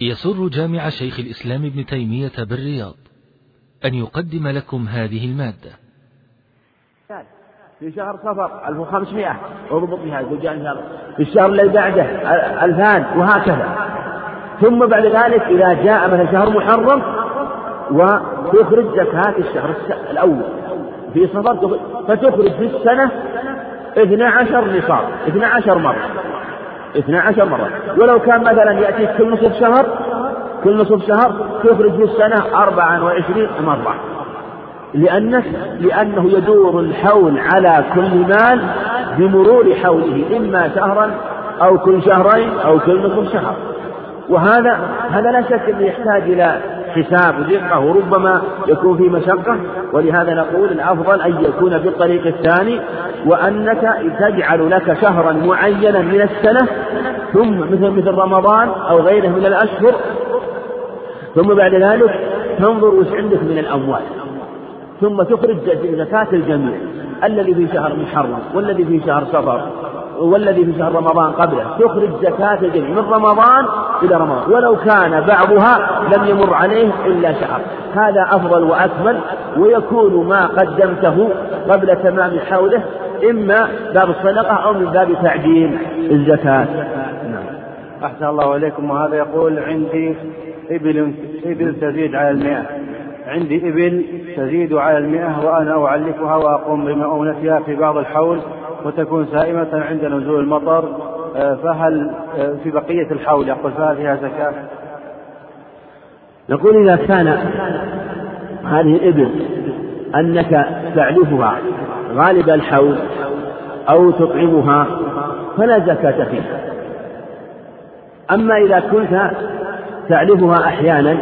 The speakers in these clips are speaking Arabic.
يسر جامع شيخ الإسلام ابن تيمية بالرياض أن يقدم لكم هذه المادة. في شهر صفر 1500 اضبط بها في الشهر اللي بعده 2000 وهكذا. ثم بعد ذلك إذا جاء مثلا شهر محرم وتخرج زكاة الشهر الأول. في صفر فتخرج في السنة 12 نصاب 12 مرة. 12 مرة. ولو كان مثلا يأتيك كل نصف شهر كل نصف شهر تخرج في السنة 24 مرة لأنه لأنه يدور الحول على كل مال بمرور حوله إما شهرا أو كل شهرين أو كل نصف شهر. وهذا هذا لا شك أنه يحتاج إلى حساب ودقة وربما يكون فيه مشقة ولهذا نقول الأفضل أن يكون بالطريق الثاني وأنك تجعل لك شهرا معينا من السنة ثم مثل مثل رمضان أو غيره من الأشهر ثم بعد ذلك تنظر وش عندك من الأموال ثم تخرج زكاة الجميع الذي في شهر محرم والذي في شهر صفر والذي في شهر رمضان قبله تخرج زكاة الجميع من رمضان إلى رمضان. ولو كان بعضها لم يمر عليه إلا شهر. هذا أفضل وأكمل ويكون ما قدمته قبل تمام حوله إما باب الصدقة أو من باب تعجيل الزكاة. نعم. أحسن الله إليكم. وهذا يقول عندي إبل إبل تزيد على المئة. عندي إبل تزيد على المئة وأنا أعلفها وأقوم بمؤونتها في بعض الحول. وتكون سائمة عند نزول المطر آه، فهل آه، في بقية الحول يقول فهل فيها زكاة؟ نقول إذا كان هذه الإبل أنك تعلفها غالب الحول أو تطعمها فلا زكاة فيها أما إذا كنت تعلفها أحيانا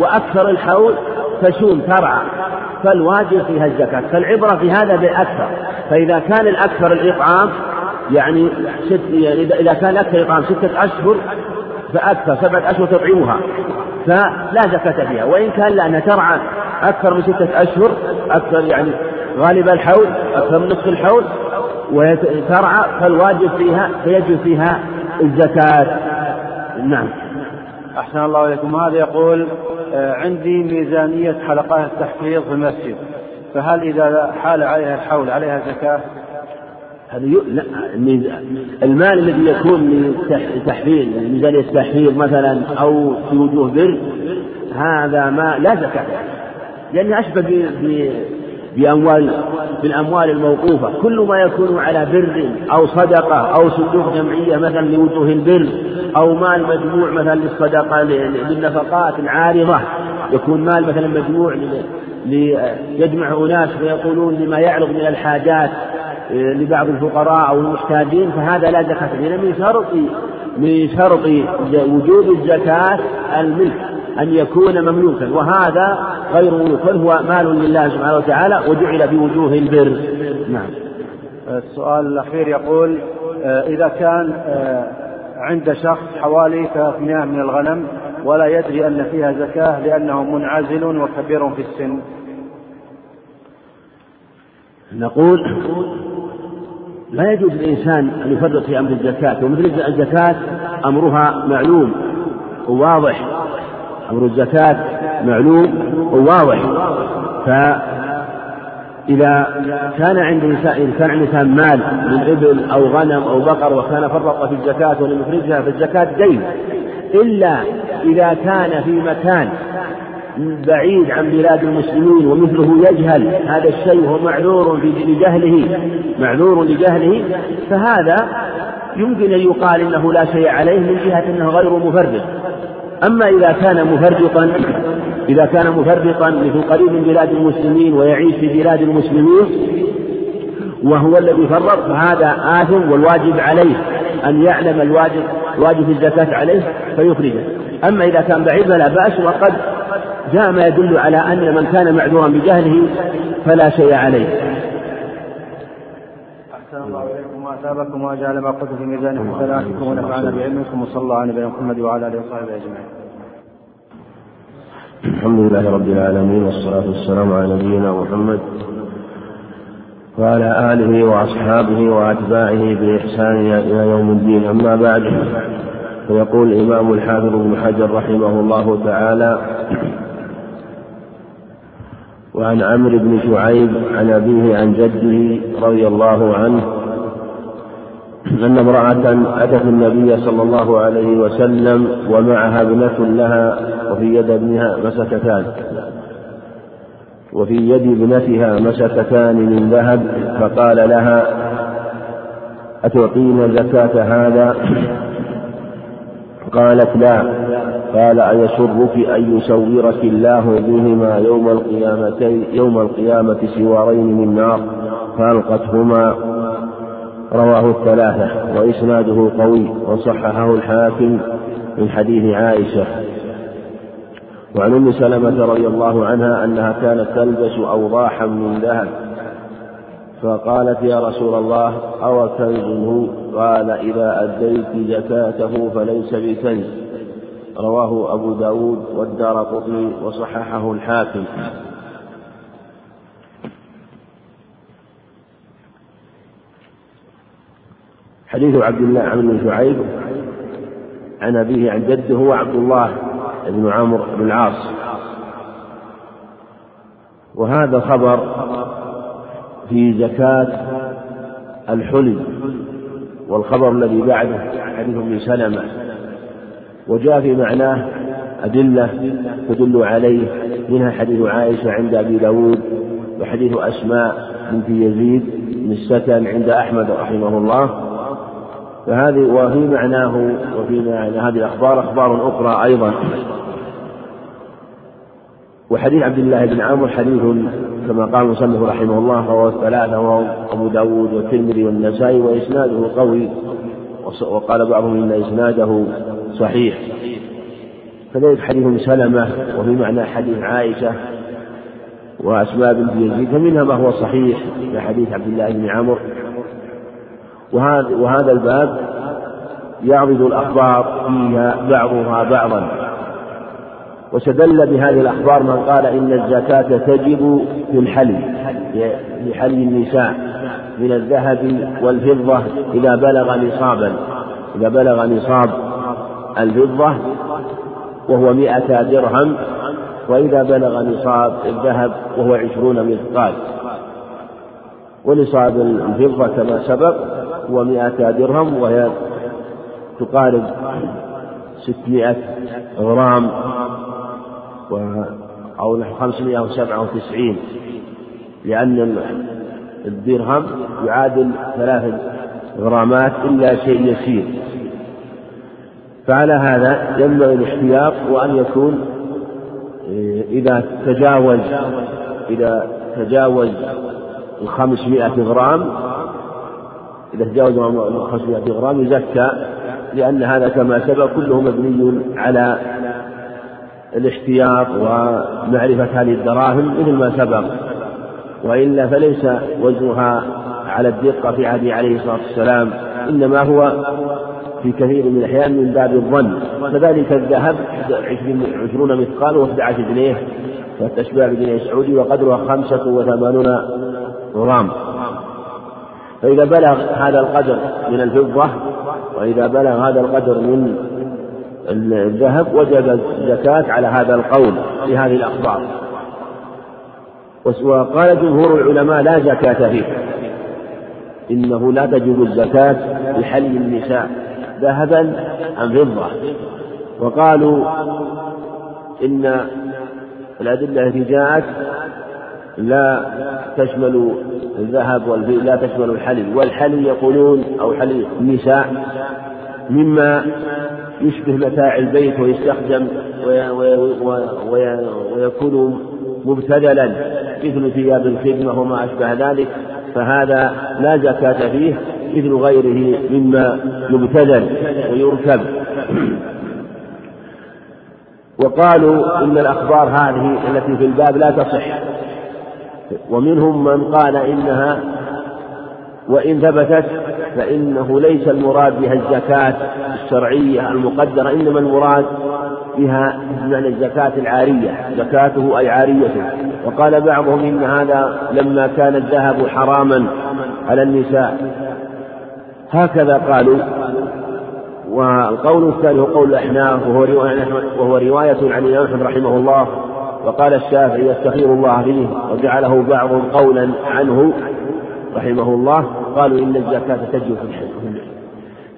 وأكثر الحول تشوم ترعى فالواجب فيها الزكاة فالعبرة في هذا بالأكثر فإذا كان الأكثر الإطعام يعني ست إذا كان أكثر إطعام ستة أشهر فأكثر سبعة أشهر تطعمها فلا زكاة فيها. وإن كان لأنها ترعى أكثر من ستة أشهر أكثر يعني غالب الحول أكثر من نصف الحول وترعى فالواجب فيها فيجب فيها الزكاة. نعم. أحسن الله إليكم. هذا يقول آه، عندي ميزانية حلقات التحفيظ في المسجد. فهل إذا حال عليها الحول عليها زكاة؟ هذا لا المال الذي يكون لتحفيظ ميزانية التحفيظ مثلا أو في وجوه بر هذا ما لا زكاة لأنه أشبه بأموال بالأموال الموقوفة كل ما يكون على بر أو صدقة أو صندوق جمعية مثلا لوجوه البر أو مال مجموع مثلا للصدقة للنفقات العارضة يكون مال مثلا مجموع ليجمع أناس فيقولون لما يعرض من الحاجات آه، لبعض الفقراء أو المحتاجين فهذا لا زكاة فيه من شرط من شرط وجوب الزكاة الملك أن يكون مملوكا. وهذا غير مملوك بل هو مال لله سبحانه وتعالى وجعل بوجوه البر. نعم. السؤال الأخير يقول آه، إذا كان آه، عند شخص حوالي 300 من الغنم ولا يدري أن فيها زكاة لأنه منعزل وكبير في السن. نقول لا يجوز للإنسان أن يفرط في أمر الزكاة ومثل الزكاة أمرها معلوم وواضح. أمر الزكاة معلوم وواضح. فإذا كان عند إنسان إذا كان عند إنسان مال من إبل أو غنم أو بقر وكان فرط في الزكاة ولم يخرجها فالزكاة دين. إلا إذا كان في مكان بعيد عن بلاد المسلمين ومثله يجهل هذا الشيء وهو معذور لجهله معذور لجهله فهذا يمكن أن يقال إنه لا شيء عليه من جهة أنه غير مفرط. أما إذا كان مفرطا إذا كان مفرطا مثل قريب من بلاد المسلمين ويعيش في بلاد المسلمين وهو الذي فرط فهذا آثم والواجب عليه. أن يعلم الواجب واجب الزكاة عليه فيخرجه أما إذا كان بعيد فلا بأس وقد جاء ما يدل على أن من كان معذورا بجهله فلا شيء عليه أحسن الله إليكم وأثابكم وأجعل ما قلت في ميزان حسناتكم ونفعنا بعلمكم وصلى الله على نبينا محمد وعلى آله وصحبه أجمعين. الحمد لله رب العالمين والصلاة والسلام على نبينا محمد وعلى آله وأصحابه وأتباعه بإحسان إلى يوم الدين. أما بعد فيقول الإمام الحافظ ابن حجر رحمه الله تعالى وعن عمرو بن شعيب عن أبيه عن جده رضي الله عنه أن امرأة أتت النبي صلى الله عليه وسلم ومعها ابنة لها وفي يد ابنها مسكتان. وفي يد ابنتها مسكتان من ذهب فقال لها أتعطين زكاة هذا؟ قالت لا. قال أيسرك أن يسورك الله بهما يوم القيامة يوم القيامة سوارين من نار فألقتهما. رواه الثلاثة وإسناده قوي وصححه الحاكم من حديث عائشة. وعن أم سلمة رضي الله عنها أنها كانت تلبس أوضاحا من ذهب فقالت يا رسول الله أو كنز هو؟ قال إذا أديت زكاته فليس بكنز. رواه أبو داود والدار قطني وصححه الحاكم. حديث عبد الله عن بن شعيب عن أبيه عن جده هو عبد الله. بن عمرو بن العاص. وهذا خبر في زكاة الحلي والخبر الذي بعده حديث ابن سلمة. وجاء في معناه أدلة تدل عليه منها حديث عائشة عند أبي داود وحديث أسماء بنت يزيد بن السكن عند أحمد رحمه الله. فهذه وفي معناه وفي معنى هذه الأخبار أخبار أخرى أيضا. وحديث عبد الله بن عمرو حديث كما قال المصنف رحمه الله رواه الثلاثة وهو أبو داود والترمذي والنسائي وإسناده قوي وقال بعضهم إن إسناده صحيح. كذلك حديث سلمة وفي معنى حديث عائشة وأسماء بنت يزيد فمنها ما هو صحيح كحديث عبد الله بن عمرو. وهذا, وهذا الباب يعرض الأخبار فيها بعضها بعضا. واستدل بهذه الأخبار من قال إن الزكاة تجب في الحلي لحلي النساء من الذهب والفضة إذا بلغ نصابا إذا بلغ نصاب الفضة وهو مئة درهم وإذا بلغ نصاب الذهب وهو عشرون مثقال. ونصاب الفضة كما سبق هو مئة درهم وهي تقارب ستمائة غرام أو نحو خمسمائة وسبعة وتسعين لأن الدرهم يعادل ثلاث غرامات إلا شيء يسير. فعلى هذا ينبغي الاحتياط وأن يكون إذا تجاوز إذا تجاوز الخمسمائة غرام إذا تجاوز الخمسمائة غرام يزكى لأن هذا كما سبق كله مبني على الاحتياط ومعرفة هذه الدراهم مثل ما سبق. وإلا فليس وزنها على الدقة في عهده عليه الصلاة والسلام إنما هو في كثير من الأحيان من باب الظن. كذلك الذهب عشرون مثقال و عشر جنيه فتشبه بجنيه سعودي وقدرها خمسة وثمانون غرام. فإذا بلغ هذا القدر من الفضة وإذا بلغ هذا القدر من الذهب وجب الزكاة على هذا القول في هذه الأخبار. وقال جمهور العلماء لا زكاة فيه. إنه لا تجب الزكاة لحل النساء ذهبا أم فضة. وقالوا إن الأدلة التي جاءت لا تشمل الذهب لا تشمل الحلي والحلي يقولون أو حلي النساء مما يشبه متاع البيت ويستخدم ويكون مبتذلا مثل ثياب الخدمة وما أشبه ذلك فهذا لا زكاة فيه مثل غيره مما يبتذل ويركب. وقالوا إن الأخبار هذه التي في الباب لا تصح. ومنهم من قال إنها وإن ثبتت فإنه ليس المراد بها الزكاة الشرعية المقدرة إنما المراد بها بمعنى الزكاة العارية. زكاته أي عاريته وقال بعضهم إن هذا لما كان الذهب حراما على النساء. هكذا قالوا. والقول الثاني هو قول الأحناف وهو رواية عن الإمام أحمد رحمه الله. وقال الشافعي يستخير الله فيه وجعله بعضهم قولا عنه رحمه الله. قالوا إن الزكاة تجب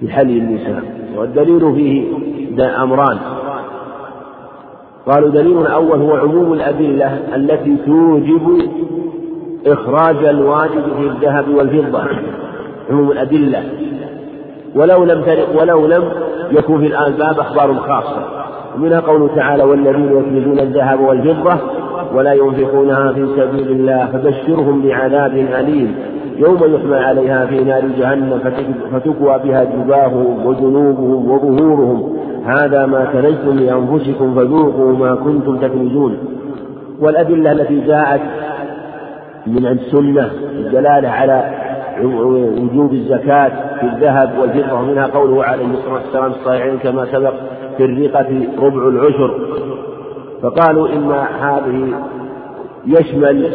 في حلي النساء والدليل فيه أمران. قالوا دليل الأول هو عموم الأدلة التي توجب إخراج الواجب في الذهب والفضة عموم الأدلة. ولو لم ولو لم يكن في الباب أخبار خاصة. ومنها قوله تعالى والذين يكنزون الذهب والفضة ولا ينفقونها في سبيل الله فبشرهم بعذاب أليم. يوم يحمى عليها في نار جهنم فتكوى بها جباههم وجنوبهم وظهورهم. هذا ما كنزتم لأنفسكم فذوقوا ما كنتم تكنزون. والأدلة التي جاءت من السنة الدلالة على وجوب الزكاة في الذهب والفضة ومنها قوله عليه الصلاة والسلام الصحيحين كما سبق. في الرقة ربع العشر. فقالوا إن هذه يشمل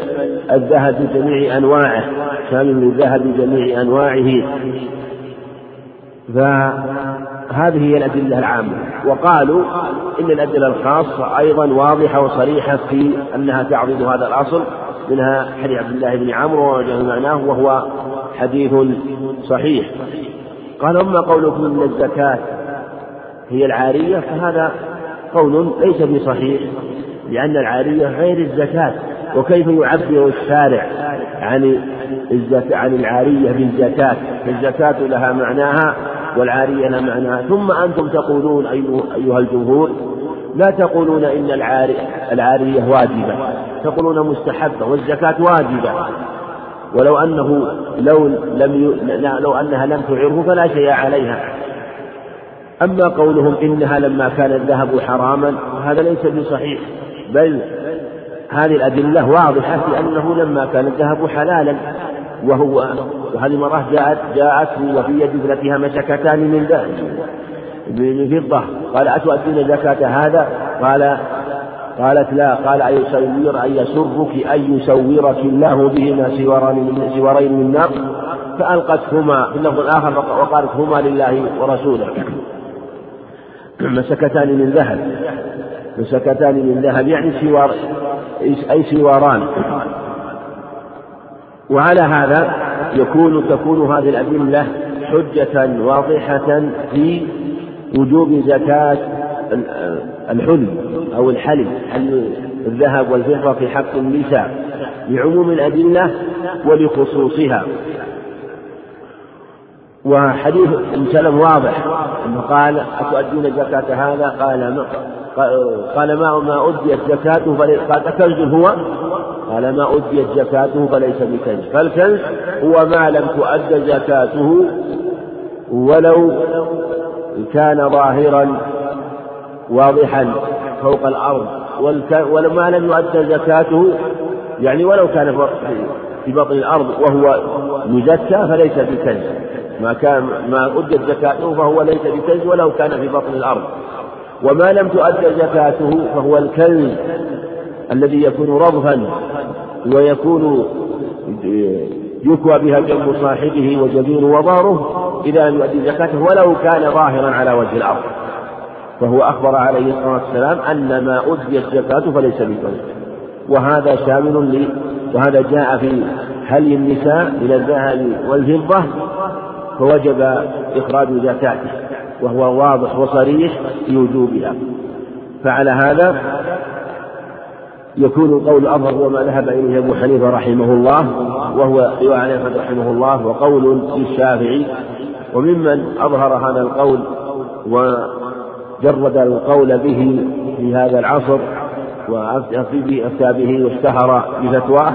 الذهب بجميع أنواعه شامل الذهب بجميع أنواعه. فهذه هي الأدلة العامة. وقالوا إن الأدلة الخاصة أيضا واضحة وصريحة في أنها تعظم هذا الأصل منها حديث عبد الله بن عمرو ووجه معناه وهو حديث صحيح. قال أما قولكم إن الزكاة هي العارية فهذا قول ليس بصحيح لأن العارية غير الزكاة وكيف يعبر الشارع عن الزكاة عن العارية بالزكاة؟ فالزكاة لها معناها والعارية لها معناها. ثم أنتم تقولون أيها الجمهور لا تقولون إن العارية واجبة تقولون مستحبة والزكاة واجبة. ولو أنه لو لم. لو أنها لم تعره فلا شيء عليها. أما قولهم إنها لما كان الذهب حراما هذا ليس بصحيح. بل هذه الأدلة واضحة في أنه لما كان الذهب حلالا وهو وهذه مرة جاءت جاءت وفي يد ابنتها مسكتان من ذهب من فضة. قال أتؤدون زكاة هذا؟ قال قالت لا. قال أن يسور أن يسرك أن يسورك الله بهما سوارين من نار؟ فألقتهما. في اللفظ الآخر وقالت هما لله ورسوله. مسكتان من ذهب. مسكتان من ذهب يعني سوار أي سواران. وعلى هذا يكون تكون هذه الأدلة حجة واضحة في وجوب زكاة الحلي أو الحلي الذهب والفضة في حق النساء لعموم الأدلة ولخصوصها. وحديث سلم واضح أنه قال أتؤدون زكاة هذا؟ قال ما قال ما ما أديت زكاته قال أكنز هو؟ قال ما أديت زكاته فليس بكنز. فالكنز هو ما لم تؤد زكاته ولو كان ظاهرا واضحا فوق الأرض. ولما لم يؤد زكاته يعني ولو كان في بطن الأرض وهو مزكى فليس بكنز. ما كان ما أدت زكاته فهو ليس بكنز ولو كان في بطن الأرض. وما لم تؤد زكاته فهو الكنز الذي يكون رضفا ويكون يكوى بها جنب صاحبه وجبين وضاره إذا لم يؤدي زكاته ولو كان ظاهرا على وجه الأرض. فهو أخبر عليه الصلاة والسلام أن ما أديت زكاته فليس بكنز وهذا شامل وهذا جاء في هل النساء من الذهب والفضة فوجب إخراج زكاته وهو واضح وصريح في وجوبها. فعلى هذا يكون القول الأظهر هو ما ذهب إليه أبو حنيفة رحمه الله وهو رواية أحمد رحمه الله وقول للشافعي. وممن أظهر هذا القول وجرد القول به في هذا العصر وأفتى به واشتهر بفتواه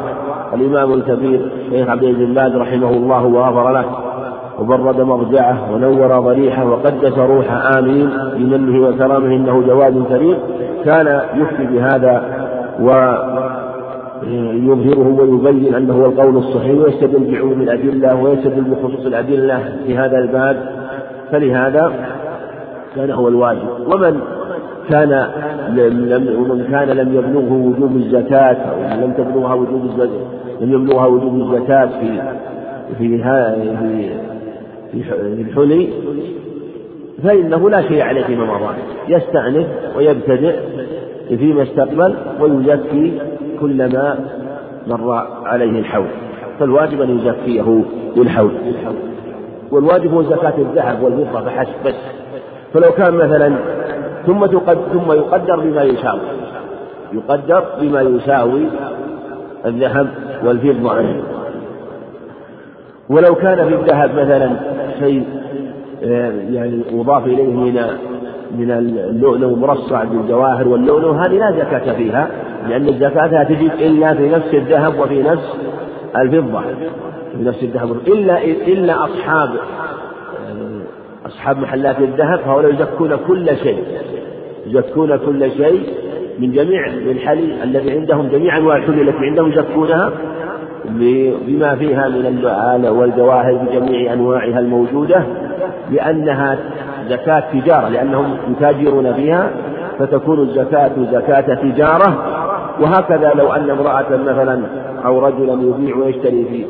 الإمام الكبير الشيخ عبد العزيز رحمه الله وغفر له. وبرد مرجعه ونور ضريحه وقدس روح آمين. بمنه وكرمه إنه جواد كريم. كان يفتي بهذا ويظهره ويبين أنه هو القول الصحيح ويستدل بعموم الأدلة ويستدل بخصوص الأدلة في هذا الباب. فلهذا كان هو الواجب. ومن كان لم ومن كان لم يبلغه وجوب الزكاة أو لم تبلغها وجوب الزكاة لم يبلغها وجوب الزكاة في في في الحلي فإنه لا شيء عليه فيما مضى. يستأنف ويبتدئ فيما استقبل ويزكي كلما مر عليه الحول. فالواجب أن يزكيه للحول والواجب هو زكاة الذهب والفضة فحسب. بس. فلو كان مثلا ثم ثم يقدر بما يساوي. يقدر بما يساوي الذهب والفضة ولو كان في الذهب مثلا شيء آه، يعني مضاف إليه من من اللؤلؤ مرصع بالجواهر واللؤلؤ هذه لا زكاة فيها لأن الزكاة لا تجب إلا في نفس الذهب وفي نفس الفضة في نفس الذهب إلا إلا أصحاب أصحاب محلات الذهب فهؤلاء يزكون كل شيء يزكون كل شيء من جميع الحلي الذي عندهم جميع أنواع الحلي التي عندهم يزكونها بما فيها من اللؤال والجواهر بجميع أنواعها الموجودة لأنها زكاة تجارة لأنهم يتاجرون فيها فتكون الزكاة زكاة تجارة. وهكذا لو أن امرأة مثلا أو رجلا يبيع ويشتري في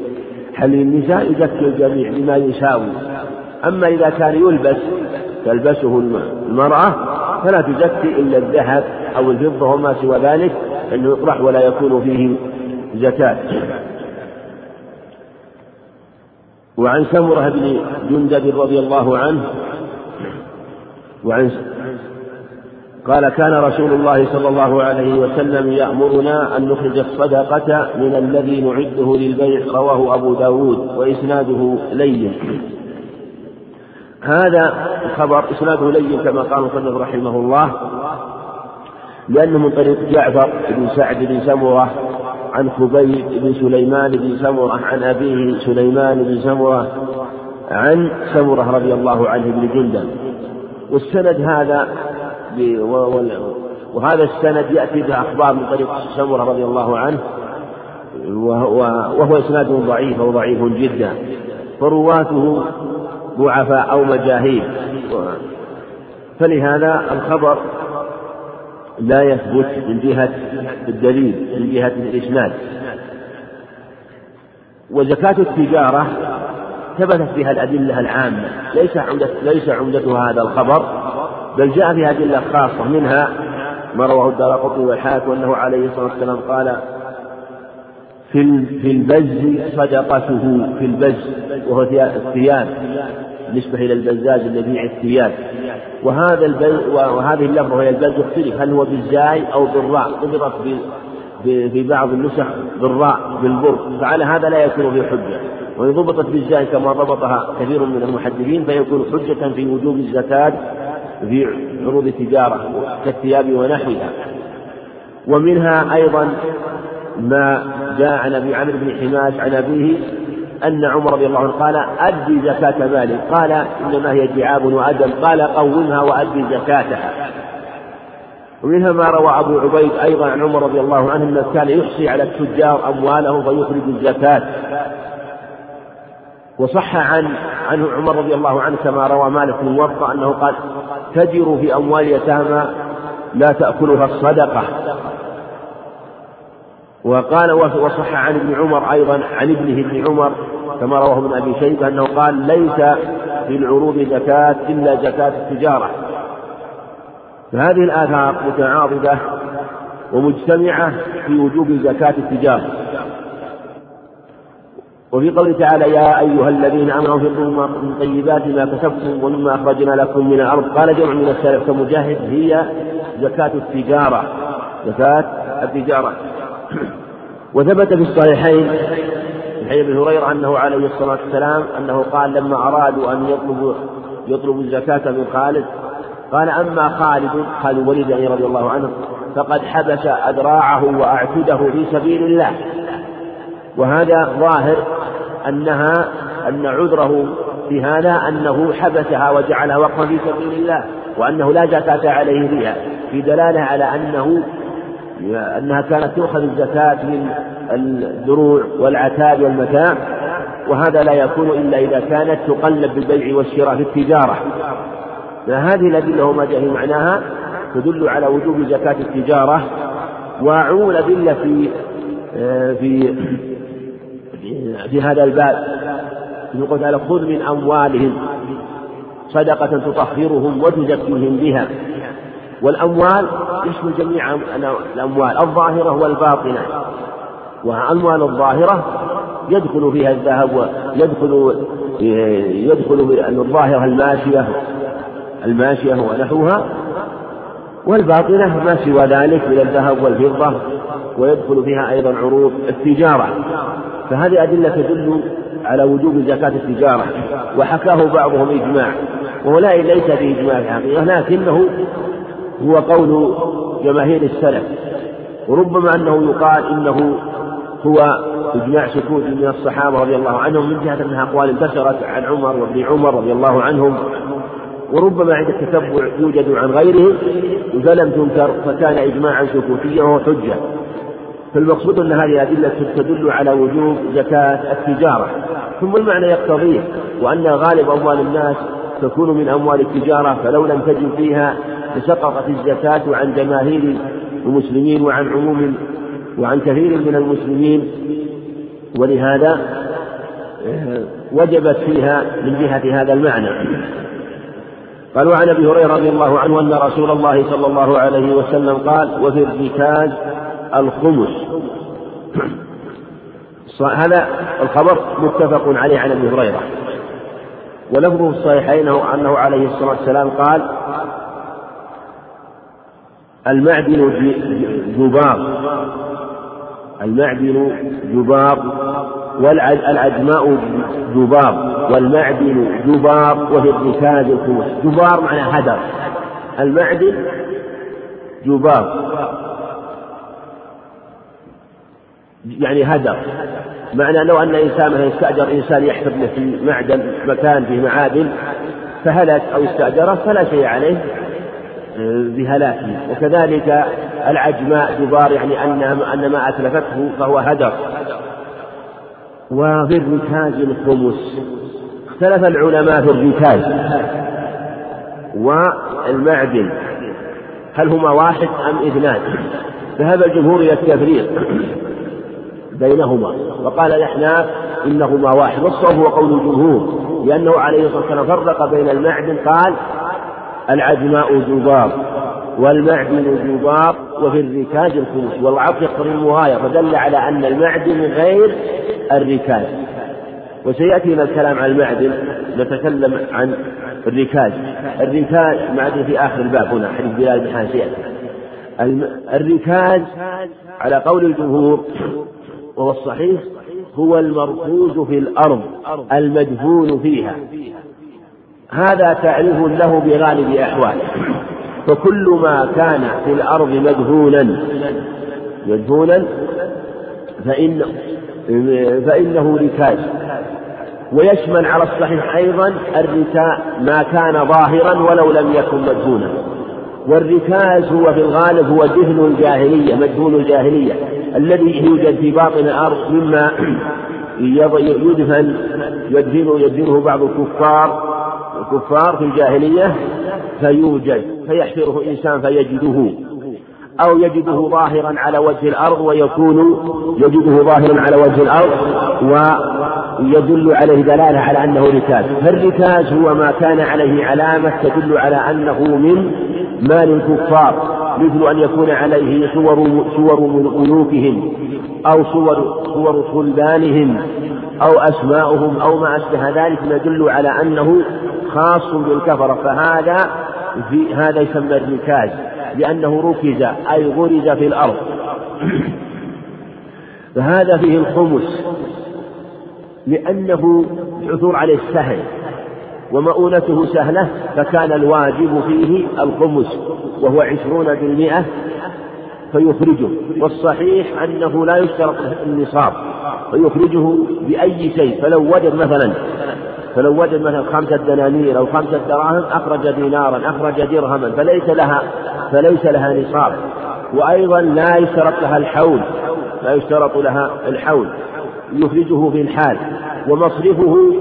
حل النساء يزكي الجميع بما يساوي. أما إذا كان يلبس تلبسه المرأة فلا تزكي إلا الذهب أو الفضة وما سوى ذلك أنه يطرح ولا يكون فيه زكاة. وعن سمرة بن جندب رضي الله عنه وعن قال كان رسول الله صلى الله عليه وسلم يأمرنا أن نخرج الصدقة من الذي نعده للبيع رواه أبو داود وإسناده لين. هذا الخبر إسناده لين كما قال مصنف رحمه الله لأنه من طريق جعفر بن سعد بن سمرة عن خبيب بن سليمان بن سمرة عن أبيه سليمان بن سمرة عن سمرة رضي الله عنه بن جندب. والسند هذا وهذا السند يأتي به أخبار من طريق سمرة رضي الله عنه وهو إسناد ضعيف أو ضعيف جدا. فرواته ضعفاء أو مجاهيل. فلهذا الخبر لا يثبت من جهة الدليل من جهة الإسناد وزكاة التجارة ثبتت بها الأدلة العامة. ليس عمدة ليس عمدتها هذا الخبر بل جاء فيها أدلة خاصة منها ما رواه الدار قطني والحاكم أنه عليه الصلاة والسلام قال في في البز صدقته في البز وهو الثياب بالنسبة إلى البزاز الذي يبيع الثياب. وهذا البز وهذه اللفظة وهي البز يختلف. هل هو بالزاي أو بالراء؟ ضبطت في بعض النسخ بالراء بالبر. فعلى هذا لا يكون في حجة. وإن ضبطت بالزاي كما ضبطها كثير من المحدثين فيكون حجة في وجوب الزكاة في عروض التجارة كالثياب ونحوها. ومنها أيضا ما جاء عن أبي عمرو بن حماس عن أبيه أن عمر رضي الله عنه قال أدي زكاة مالك قال إنما هي جعاب وأدم قال قومها وأدي زكاتها. ومنها ما روى أبو عبيد أيضا عن عمر رضي الله عنه أنه كان يحصي على التجار أموالهم فيخرج الزكاة. وصح عن عن عمر رضي الله عنه كما روى مالك بن موطأ أنه قال تجروا في أموال يتامى لا تأكلها الصدقة. وقال وصح عن ابن عمر أيضا عن ابنه ابن عمر كما رواه ابن أبي شيبة أنه قال ليس في العروض زكاة إلا زكاة التجارة. فهذه الآثار متعاضدة ومجتمعة في وجوب زكاة التجارة. وفي قوله تعالى يا أيها الذين آمنوا انفقوا من طيبات ما كسبتم ومما أخرجنا لكم من الأرض. قال جمع من السلف كمجاهد هي زكاة التجارة. زكاة التجارة. وثبت في الصحيحين من حديث أبي هريرة أنه عليه الصلاة والسلام أنه قال لما أرادوا أن يطلبوا يطلبوا الزكاة من خالد قال أما خالد خالد الوليد يعني رضي الله عنه فقد حبس أذراعه وأعتده في سبيل الله. وهذا ظاهر أنها أن عذره في هذا أنه حبسها وجعلها وقفا في سبيل الله وأنه لا زكاة عليه فيها في دلالة على أنه أنها كانت تؤخذ الزكاة من الدروع والعتاد والمتاع وهذا لا يكون إلا إذا كانت تقلب بالبيع والشراء في التجارة. فهذه الأدلة وما جاء معناها تدل على وجوب زكاة التجارة وعموم الأدلة في في في هذا الباب. يقول تعالى خذ من أموالهم صدقة تطهرهم وتزكيهم بها. والأموال يشمل جميع الأموال الظاهرة والباطنة. والأموال الظاهرة يدخل فيها الذهب ويدخل يدخل الظاهرة الماشية الماشية ونحوها والباطنة ما سوى ذلك من الذهب والفضة ويدخل فيها أيضا عروض التجارة. فهذه أدلة تدل على وجوب زكاة التجارة وحكاه بعضهم إجماع. وهو ليس في إجماع الحقيقة لكنه هو قول جماهير السلف وربما أنه يقال إنه هو إجماع سكوت من الصحابة رضي الله عنهم من جهة أنها أقوال انتشرت عن عمر وابن عمر رضي الله عنهم وربما عند التتبع يوجد عن غيره فلم تنكر فكان إجماعا سكوتيا وهو حجة فالمقصود أن هذه الأدلة تدل على وجوب زكاة التجارة. ثم المعنى يقتضيه وأن غالب أموال الناس تكون من أموال التجارة فلو لم تجد فيها لسقطت الزكاة عن جماهير المسلمين وعن عموم وعن كثير من المسلمين ولهذا آه، وجبت فيها من جهة هذا المعنى. قال وعن أبي هريرة رضي الله عنه أن رسول الله صلى الله عليه وسلم قال وفي الركاز الخمس. هذا الخبر متفق عليه عن أبي هريرة. ولفظه الصحيحين أنه عليه الصلاة والسلام قال المعدن جبار. المعدن جبار والعجماء جبار والمعدن جبار وفي الركاز الخمس جبار معنى هدر المعدن جبار. يعني هدر معنى لو أن إنسان مثلا استأجر إنسان يحفر له في معدن مكان فيه معادن فهلك أو استأجره فلا شيء عليه. بهلاكه وكذلك العجماء جبار يعني أن أن ما أتلفته فهو هدر. وفي الركاز الخمس اختلف العلماء في الركاز. والمعدن هل هما واحد أم اثنان؟ ذهب الجمهور إلى التفريق بينهما وقال الأحناف إنهما واحد. والصواب هو قول الجمهور لأنه عليه الصلاة والسلام فرق بين المعدن قال العجماء جبار والمعدن جبار وفي الركاز الخمس والعطف يقتضي المغاير فدل على أن المعدن غير الركاز وسيأتينا الكلام عن المعدن نتكلم عن الركاز الركاز معدن في آخر الباب هنا حديث بلال بن حاسية الركاز على قول الجمهور وهو الصحيح هو المركوز في الأرض المدفون فيها. هذا تعريف له بغالب أحواله فكل ما كان في الأرض مدفونا مدفونا فإن فإنه ركاز. ويشمل على الصحيح أيضا الركاء ما كان ظاهرا ولو لم يكن مدفونا والركاز هو في الغالب هو دهن الجاهلية مدفون الجاهلية الذي يوجد في باطن الأرض مما يدفن يدفنه بعض الكفار الكفار في الجاهلية فيوجد فيحفره إنسان فيجده أو يجده ظاهرا على وجه الأرض ويكون يجده ظاهرا على وجه الأرض ويدل عليه دلالة على أنه ركاز. فالركاز هو ما كان عليه علامة تدل على أنه من مال الكفار مثل أن يكون عليه صور صور ملوكهم أو صور صور صلبانهم أو أسماؤهم أو ما أشبه ذلك يدل على أنه خاص بالكفرة فهذا في هذا يسمى الركاز لأنه ركز أي غرز في الأرض. فهذا فيه الخمس لأنه العثور عليه سهل ومؤونته سهلة فكان الواجب فيه الخمس وهو عشرون بالمئة فيخرجه. والصحيح أنه لا يشترط النصاب فيخرجه بأي شيء فلو وجد مثلا فلو وجد مثلا خمسة دنانير أو خمسة دراهم أخرج دينارا أخرج درهما فليس لها فليس لها نصاب. وأيضا لا يشترط لها الحول لا يشترط لها الحول. يخرجه في الحال. ومصرفه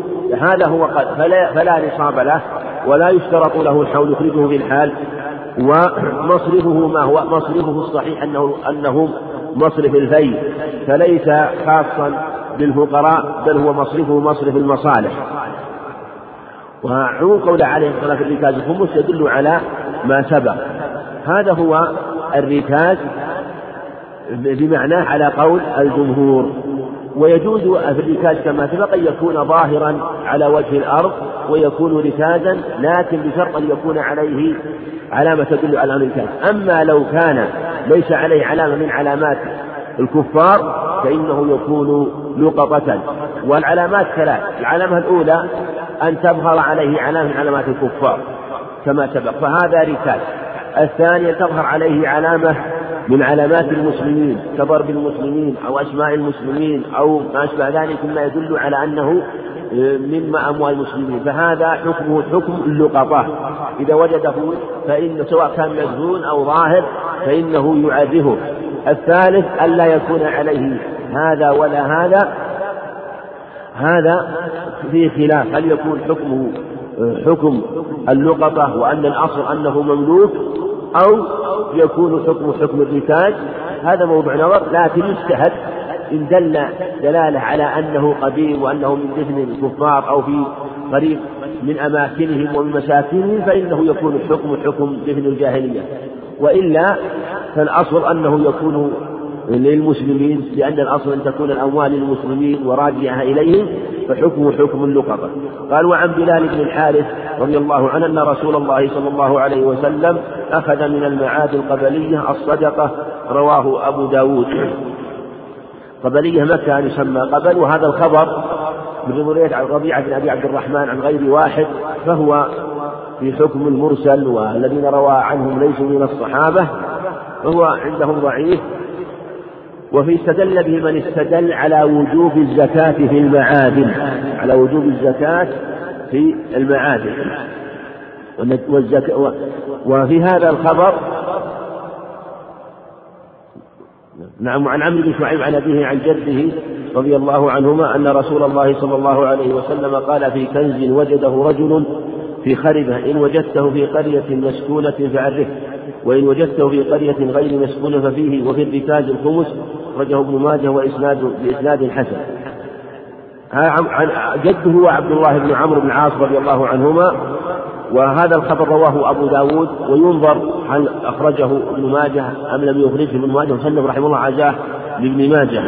هذا هو فلا, فلا نصاب له ولا يشترط له الحول يخرجه في الحال. ومصرفه ما هو؟ مصرفه الصحيح أنه أنه مصرف الفي فليس خاصا بالفقراء بل هو مصرفه مصرف المصالح. وعموم قوله عليه الصلاة في الركاز الخمس يدل على ما سبق. هذا هو الركاز بمعناه على قول الجمهور. ويجوز في الركاز كما سبق أن يكون ظاهرا على وجه الأرض ويكون ركازا لكن بشرط أن يكون عليه علامة تدل على الركاز أما لو كان ليس عليه علامة من علامات الكفار فإنه يكون لقطة. والعلامات ثلاث. العلامة الأولى أن تظهر عليه علامة من علامات الكفار كما سبق. فهذا ركاز الثانية تظهر عليه علامة من علامات المسلمين كضرب المسلمين أو أسماء المسلمين أو ما أشبه ذلك مما يدل على أنه آه، مما أموال المسلمين. فهذا حكمه حكم اللقطة إذا وجده فإن سواء كان مجهول أو ظاهر فإنه يعرفه. الثالث ألا يكون عليه هذا ولا هذا هذا فيه خلاف. هل يكون حكمه حكم اللقطة وأن الأصل أنه مملوك أو يكون حكم حكم الركاز هذا موضوع نظر لكن يجتهد. إن دل دلالة على أنه قديم وأنه من دفن الكفار أو في قريب من أماكنهم ومن مساكنهم فإنه يكون الحكم حكم دفن الجاهلية. وإلا فالأصل أنه يكون للمسلمين لأن الأصل أن تكون الأموال للمسلمين وراجعها إليهم فحكمه حكم اللقطة قال وعن بلال بن الحارث رضي الله عنه أن رسول الله صلى الله عليه وسلم أخذ من المعاد القبلية الصدقة رواه أبو داود. قبلية مكة يسمى قبل وهذا الخبر من رواية عن ربيعة بن أبي عبد الرحمن عن غير واحد فهو في حكم المرسل والذين روى عنهم ليسوا من الصحابة فهو عندهم ضعيف. وفي استدل به من استدل على وجوب الزكاة في المعادن على وجوب الزكاة في المعادن. وفي هذا الخبر نعم عن عمرو بن شعيب عن أبيه عن جده رضي الله عنهما أن رسول الله صلى الله عليه وسلم قال في كنز وجده رجل في خربة إن وجدته في قرية مسكونة فعرفه. وإن وجدته في قرية غير مسكونة ففيه وفي الركاز الخمس أخرجه ابن ماجه وإسناد بإسناد حسن. جده هو عبد الله بن عمرو بن العاص رضي الله عنهما. وهذا الخبر رواه أبو داود. وينظر هل أخرجه ابن ماجه أم لم يخرجه ابن ماجه. وسلم رحمه الله عزاه لابن ماجه.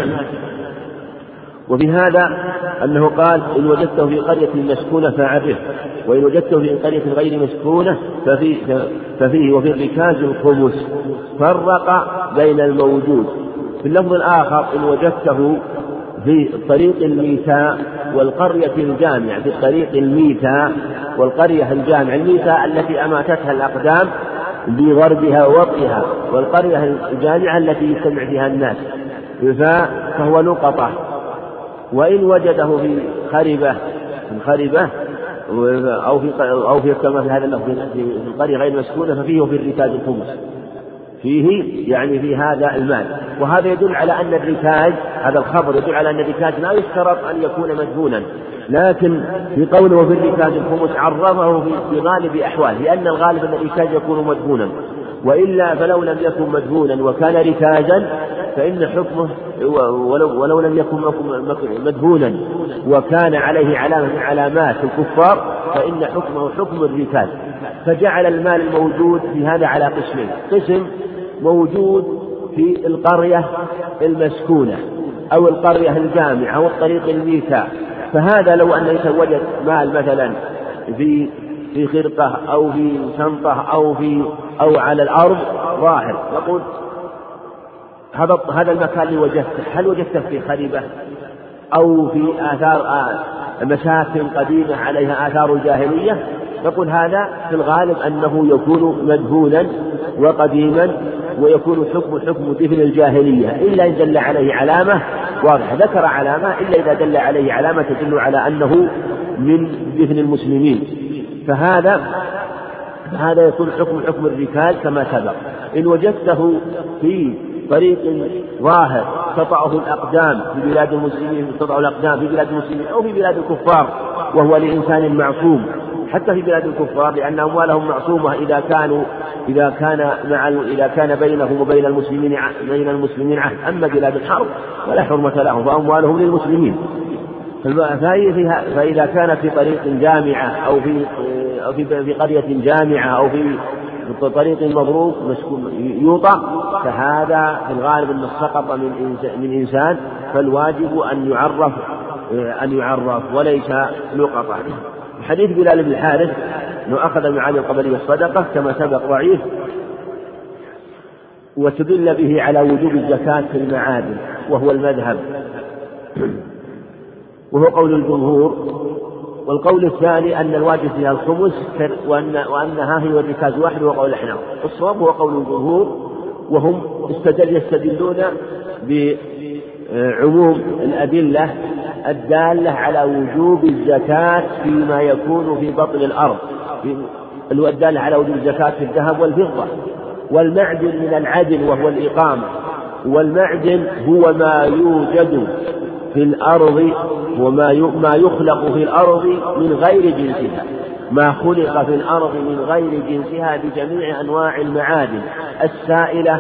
وفي هذا أنه قال إن وجدته في قرية مسكونة فعرفه وإن وجدته في قرية غير مسكونة ففي ففيه وفي الركاز الخمس. فرق بين الموجود. في اللفظ الآخر إن وجدته في طريق الميتاء والقرية الجامعة. في طريق الميتاء والقرية الجامعة. الميتاء التي أماتتها الأقدام بضربها ووطئها. والقرية الجامعة التي يجتمع فيها الناس. فهو لقطة وإن وجده في خربة. في خربة أو في أو في كما في هذا اللفظ. في القرية غير مسكونة ففيه في الركاز الخمس. فيه يعني في هذا المال. وهذا يدل على أن الركاز هذا الخبر يدل على أن الركاز لا يشترط أن يكون مدفونا لكن في قوله وفي الركاز الخمس عرفه في غالب أحواله لأن الغالب أن الركاز يكون مدفونا وإلا فلو لم يكن مدفونا وكان ركازا فإن حكمه ولو, ولو لم يكن مدفونا وكان عليه علامة من علامات الكفار فإن حكمه حكم الركاز. فجعل المال الموجود في هذا على قسمين. قسم موجود في القرية المسكونة أو القرية الجامعة أو الطريق الميتاء فهذا لو أن يتوجد مال مثلا في في خرقة أو في شنطة أو في أو على الأرض ظاهر. يقول هذا هذا المكان اللي وجدته هل وجدته في خريبة أو في آثار آه، مساكن قديمة عليها آثار الجاهلية؟ نقول هذا في الغالب أنه يكون مدهونا وقديما ويكون حكم حكم دفن الجاهلية إلا إن دل عليه علامة واضحة. ذكر علامة إلا إذا دل عليه علامة تدل على أنه من دفن المسلمين. فهذا هذا يكون حكم حكم الركال كما سبق. إن وجدته في طريق ظاهر تطأه الأقدام في بلاد المسلمين تطأ الأقدام في بلاد المسلمين أو في بلاد الكفار وهو لإنسان معصوم. حتى في بلاد الكفار لأن أموالهم معصومة إذا كانوا إذا كان مع إذا كان بينهم وبين المسلمين بين المسلمين عهد. أما بلاد الحرب فلا حرمة لهم فأموالهم للمسلمين. فإذا كانت في طريق جامعة أو في أو في قرية جامعة أو في طريق مضروب يوطأ فهذا في الغالب أنه سقط من من إنسان فالواجب أن يعرف أن يعرف وليس لقطة حديث بلال بن الحارث أنه أخذ من عالي القبلية الصدقة كما سبق ضعيف واستدل به على وجوب الزكاة في المعادن وهو المذهب. وهو قول الجمهور والقول الثاني أن الواجب فيها الخمس وأن وأنها هي الركاز واحد وهو قول الأحناف الصواب هو قول الجمهور وهم استدل يستدلون بعموم الأدلة الدالة على وجوب الزكاة فيما يكون في بطن الأرض. الدالة على وجوب الزكاة في الذهب والفضة. والمعدن من العدل وهو الإقامة. والمعدن هو ما يوجد في الأرض وما ما يخلق في الأرض من غير جنسها. ما خلق في الأرض من غير جنسها بجميع أنواع المعادن. السائلة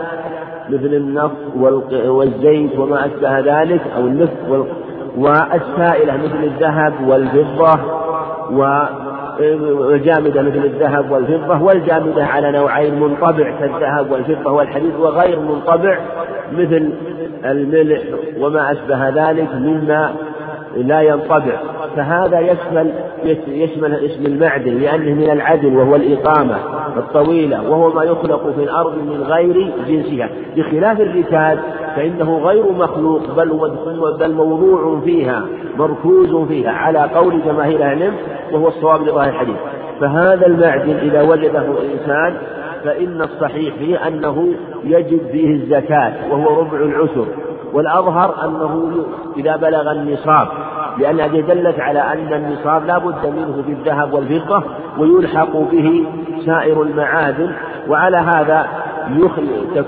مثل النفط والزيت وما أشبه ذلك أو النفط والسائلة مثل الذهب والفضة والجامدة مثل الذهب والفضة والجامدة على نوعين منطبع كالذهب والفضة والحديد وغير منطبع مثل الملح وما أشبه ذلك مما لا ينطبع. فهذا يشمل يشمل اسم المعدن لأنه من العدل وهو الإقامة الطويلة وهو ما يخلق في الأرض من غير جنسها. بخلاف الركاز فإنه غير مخلوق بل بل موضوع فيها مركوز فيها على قول جماهير العلم وهو الصواب لظاهر الحديث. فهذا المعدن إذا وجده إنسان فإن الصحيح فيه أنه يجب فيه الزكاة وهو ربع العشر والأظهر أنه إذا بلغ النصاب لأن هذه دلت على أن النصاب لا بد منه في الذهب والفضة ويلحق به سائر المعادن وعلى هذا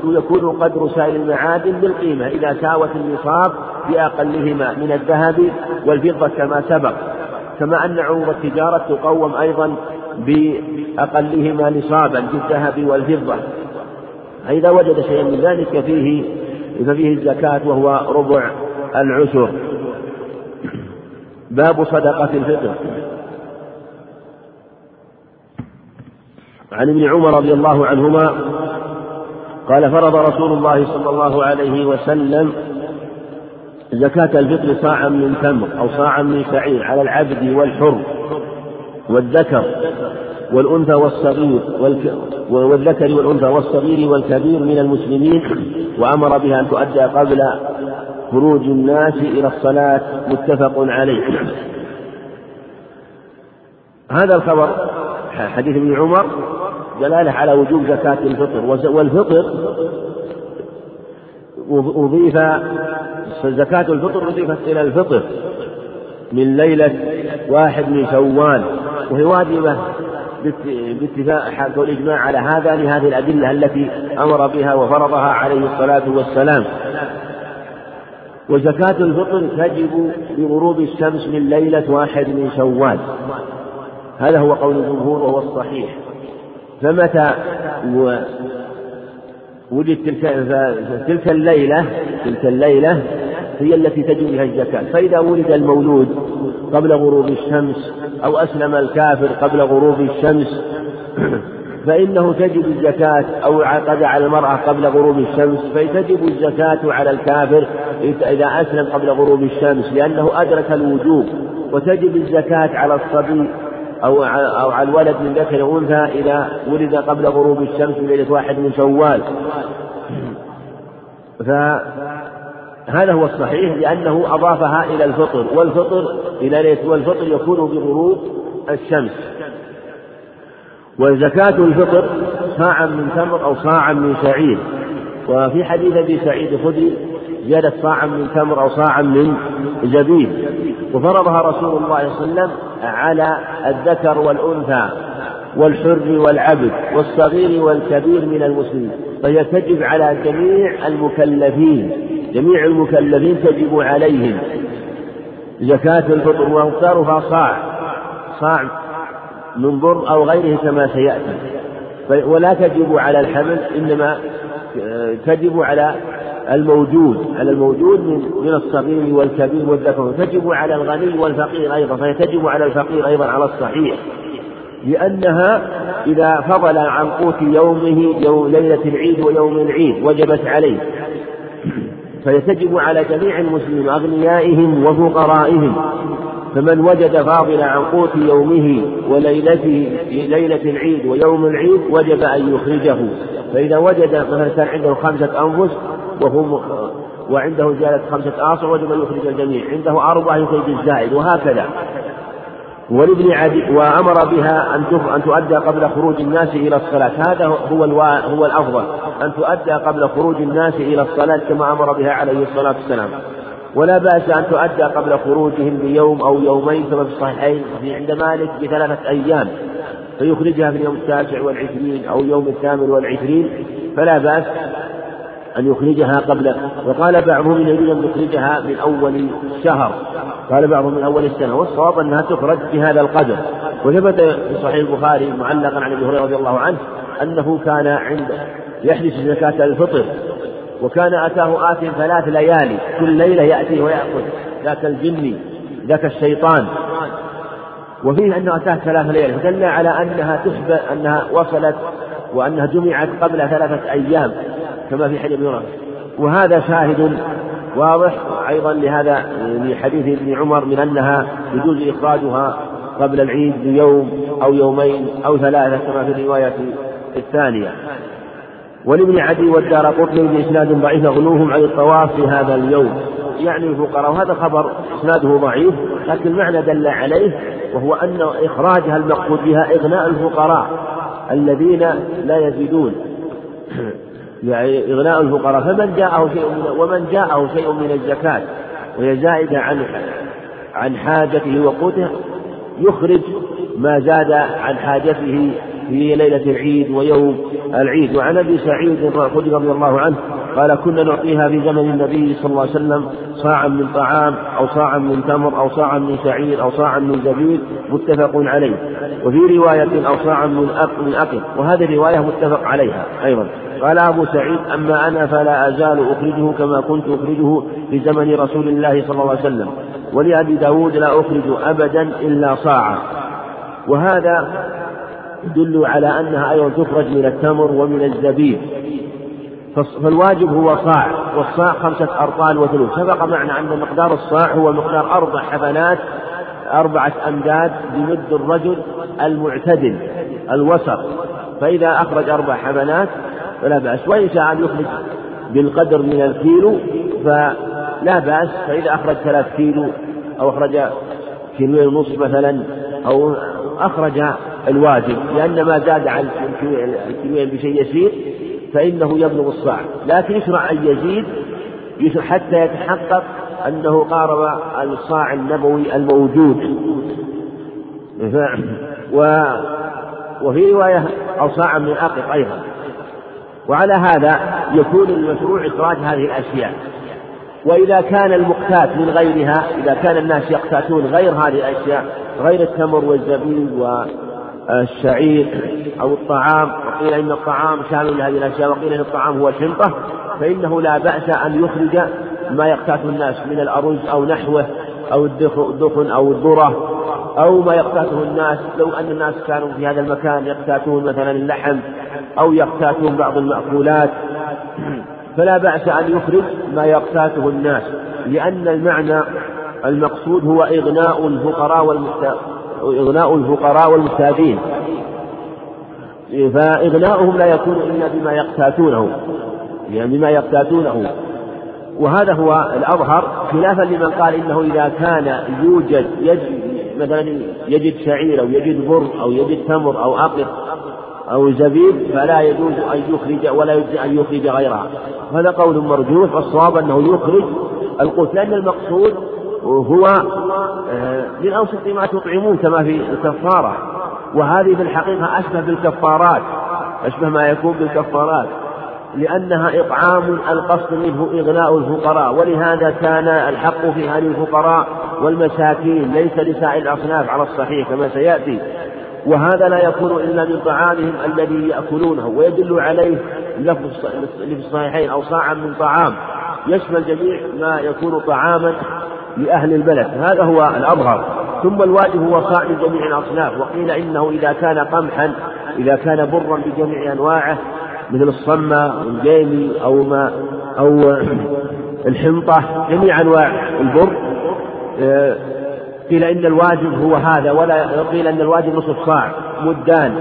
يكون قدر سائر المعادن بالقيمة. إذا ساوت النصاب بأقلهما من الذهب والفضة كما سبق. كما أن عروض التجارة تقوم أيضا بأقلهما نصابا بالذهب والفضة. فإذا وجد شيئا من ذلك فيه ففيه الزكاة وهو ربع العشر. باب صدقة الفطر. عن ابن عمر رضي الله عنهما قال فرض رسول الله صلى الله عليه وسلم زكاة الفطر صاعا من تمر أو صاعا من شعير على العبد والحر. والذكر والأنثى والصغير والذكر والأنثى والصغير والكبير من المسلمين وأمر بها أن تؤدى قبل خروج الناس إلى الصلاة متفق عليه. هذا الخبر حديث ابن عمر دلالة على وجوب زكاة الفطر. والفطر أضيف زكاة الفطر أضيفت إلى الفطر من ليلة واحد من شوال. وهي واجبة باتفاق والإجماع على هذا لهذه الأدلة التي أمر بها وفرضها عليه الصلاة والسلام. وزكاة الفطر تجب بغروب الشمس من ليلة واحد من شوال. هذا هو قول الجمهور وهو الصحيح. فمتى وجد تلك تلك الليلة تلك الليلة هي التي تجب بها الزكاة. فإذا ولد المولود قبل غروب الشمس أو أسلم الكافر قبل غروب الشمس فإنه تجب الزكاة أو عقد على المرأة قبل غروب الشمس فتجب الزكاة على الكافر إذا أسلم قبل غروب الشمس لأنه أدرك الوجوب وتجب الزكاة على الصبي أو أو على الولد من ذكر أنثى إذا ولد قبل غروب الشمس في ليلة واحد من شوال. فهذا هو الصحيح لأنه أضافها إلى الفطر والفطر إلى ليلة والفطر يكون بغروب الشمس. وزكاة الفطر صاعا من تمر أو صاعا من شعير وفي حديث أبي سعيد الخدري زيادة صاعا من تمر أو صاعا من زبيب وفرضها رسول الله صلى الله عليه وسلم على الذكر والأنثى والحر والعبد والصغير والكبير من المسلمين. فهي تجب على جميع المكلفين جميع المكلفين تجب عليهم. زكاة الفطر ومقدارها صاع صاع من بر أو غيره كما سيأتي. ولا تجب على الحمل إنما تجب على الموجود على الموجود من من الصغير والكبير والذكر تجب على الغني والفقير أيضا فتجب على الفقير أيضا على الصحيح. لأنها إذا فضل عن قوت يومه يوم ليلة العيد ويوم العيد وجبت عليه. فيتجب على جميع المسلمين أغنيائهم وفقرائهم. فمن وجد فاضلا عن قوت يومه وليلته ليلة العيد ويوم العيد وجب أن يخرجه. فإذا وجد مثلا كان عنده خمسة أنفس وهو وعنده زيادة خمسة آصع وجب أن يخرج الجميع. عنده أربعة يخرج الزائد وهكذا. ولابن عدي وأمر بها أن أن تؤدى قبل خروج الناس إلى الصلاة. هذا هو هو الأفضل أن تؤدى قبل خروج الناس إلى الصلاة كما أمر بها عليه الصلاة والسلام. ولا بأس أن تؤدى قبل خروجهم بيوم أو يومين كما في الصحيحين عند مالك بثلاثة أيام. فيخرجها في اليوم التاسع والعشرين أو اليوم الثامن والعشرين. فلا بأس أن يخرجها قبل وقال بعضهم يريد أن يخرجها من أول الشهر. قال بعضهم من أول السنة. والصواب أنها تخرج بهذا القدر. وثبت في صحيح البخاري معلقا عن أبي هريرة رضي الله عنه أنه كان عند يحدث زكاة الفطر. وكان أتاه آت ثلاث ليالي. كل ليلة يأتيه ويأخذ ذاك الجني ذاك الشيطان. وفيه أنه أتاه ثلاث ليالي. فدل على أنها تثبت أنها وصلت وأنها جمعت قبل ثلاثة أيام. كما في حديث ابن وهذا شاهد واضح أيضا لهذا لحديث ابن عمر من أنها يجوز إخراجها قبل العيد بيوم أو يومين أو ثلاثة كما في الرواية الثانية. ولابن عدي والدار قطني بإسناد ضعيف غلوهم عن الطواف في هذا اليوم. يعني الفقراء وهذا خبر إسناده ضعيف لكن المعنى دل عليه وهو أن إخراجها المقصود بها إغناء الفقراء الذين لا يزيدون. يعني إغناء الفقراء فمن جاءه شيء من ومن جاءه شيء من الزكاة وهي زائدة عن عن حاجته وقوته يخرج ما زاد عن حاجته في ليلة العيد ويوم العيد. وعن أبي سعيد الخدري رضي الله عنه قال كنا نعطيها في زمن النبي صلى الله عليه وسلم صاعا من طعام أو صاعا من تمر أو صاعا من شعير أو صاعا من زبيب متفق عليه. وفي رواية أو صاعا من أق من أقل وهذه الرواية متفق عليها أيضا. قال أبو سعيد أما أنا فلا أزال أخرجه كما كنت أخرجه في زمن رسول الله صلى الله عليه وسلم. ولأبي داود لا أخرج أبدا إلا صاعا. وهذا يدل على أنها أيضا تخرج من التمر ومن الزبيب. فالواجب هو صاع والصاع خمسة أرطال وثلث. سبق معنا أن مقدار الصاع هو مقدار أربع حبنات أربعة أمداد بمد الرجل المعتدل الوسط. فإذا أخرج أربع حبنات فلا بأس. وإن شاء أن يخرج بالقدر من الكيلو فلا بأس. فإذا أخرج ثلاث كيلو أو أخرج كيلوين ونصف مثلا أو أخرج الواجب. لأن ما زاد عن الكيلوين بشيء يسير فإنه يبلغ الصاع. لكن يشرع أن يزيد حتى يتحقق أنه قارب الصاع النبوي الموجود. و وفي رواية أو صاعا من أقط أيضا. وعلى هذا يكون المشروع إخراج هذه الأشياء. وإذا كان المقتات من غيرها إذا كان الناس يقتاتون غير هذه الأشياء غير التمر والزبيب والشعير أو الطعام وقيل إن الطعام شامل لهذه الأشياء وقيل إن الطعام هو الحنطة فإنه لا بأس أن يخرج ما يقتات الناس من الأرز أو نحوه أو الدخن أو الذرة أو ما يقتاته الناس. لو أن الناس كانوا في هذا المكان يقتاتون مثلا اللحم أو يقتاتون بعض المأكولات فلا بأس أن يخرج ما يقتاته الناس لأن المعنى المقصود هو إغناء الفقراء إغناء الفقراء والمحتاجين فإغناؤهم لا يكون إلا بما يقتاتونه يعني بما يقتاتونه. وهذا هو الأظهر خلافا لمن قال إنه إذا كان يوجد يجد مثلا يجد شعير أو يجد بر أو يجد تمر أو أقط أو زبيب فلا يجوز أن يخرج ولا يجوز أن يخرج غيرها. هذا قول مرجوح والصواب أنه يخرج القوت لأن المقصود هو آه، من أوسط ما تطعمون كما في الكفارة. وهذه في الحقيقة أشبه بالكفارات أشبه ما يكون بالكفارات لأنها إطعام القصد منه إغناء الفقراء. ولهذا كان الحق في هذه الفقراء والمساكين ليس لسائر الأصناف على الصحيح كما سيأتي. وهذا لا يكون إلا من طعامهم الذي يأكلونه ويدل عليه لفظ في الصحيحين أو صاعا من طعام. يشمل جميع ما يكون طعاما لأهل البلد. هذا هو الأظهر. ثم الواجب هو صاع من جميع الأصناف. وقيل إنه إذا كان قمحا إذا كان برا بجميع أنواعه مثل الصمة والجيمي أو ما أو الحنطة جميع أنواع البر آه، قيل إن الواجب هو هذا ولا قيل أن الواجب نصف صاع مدان.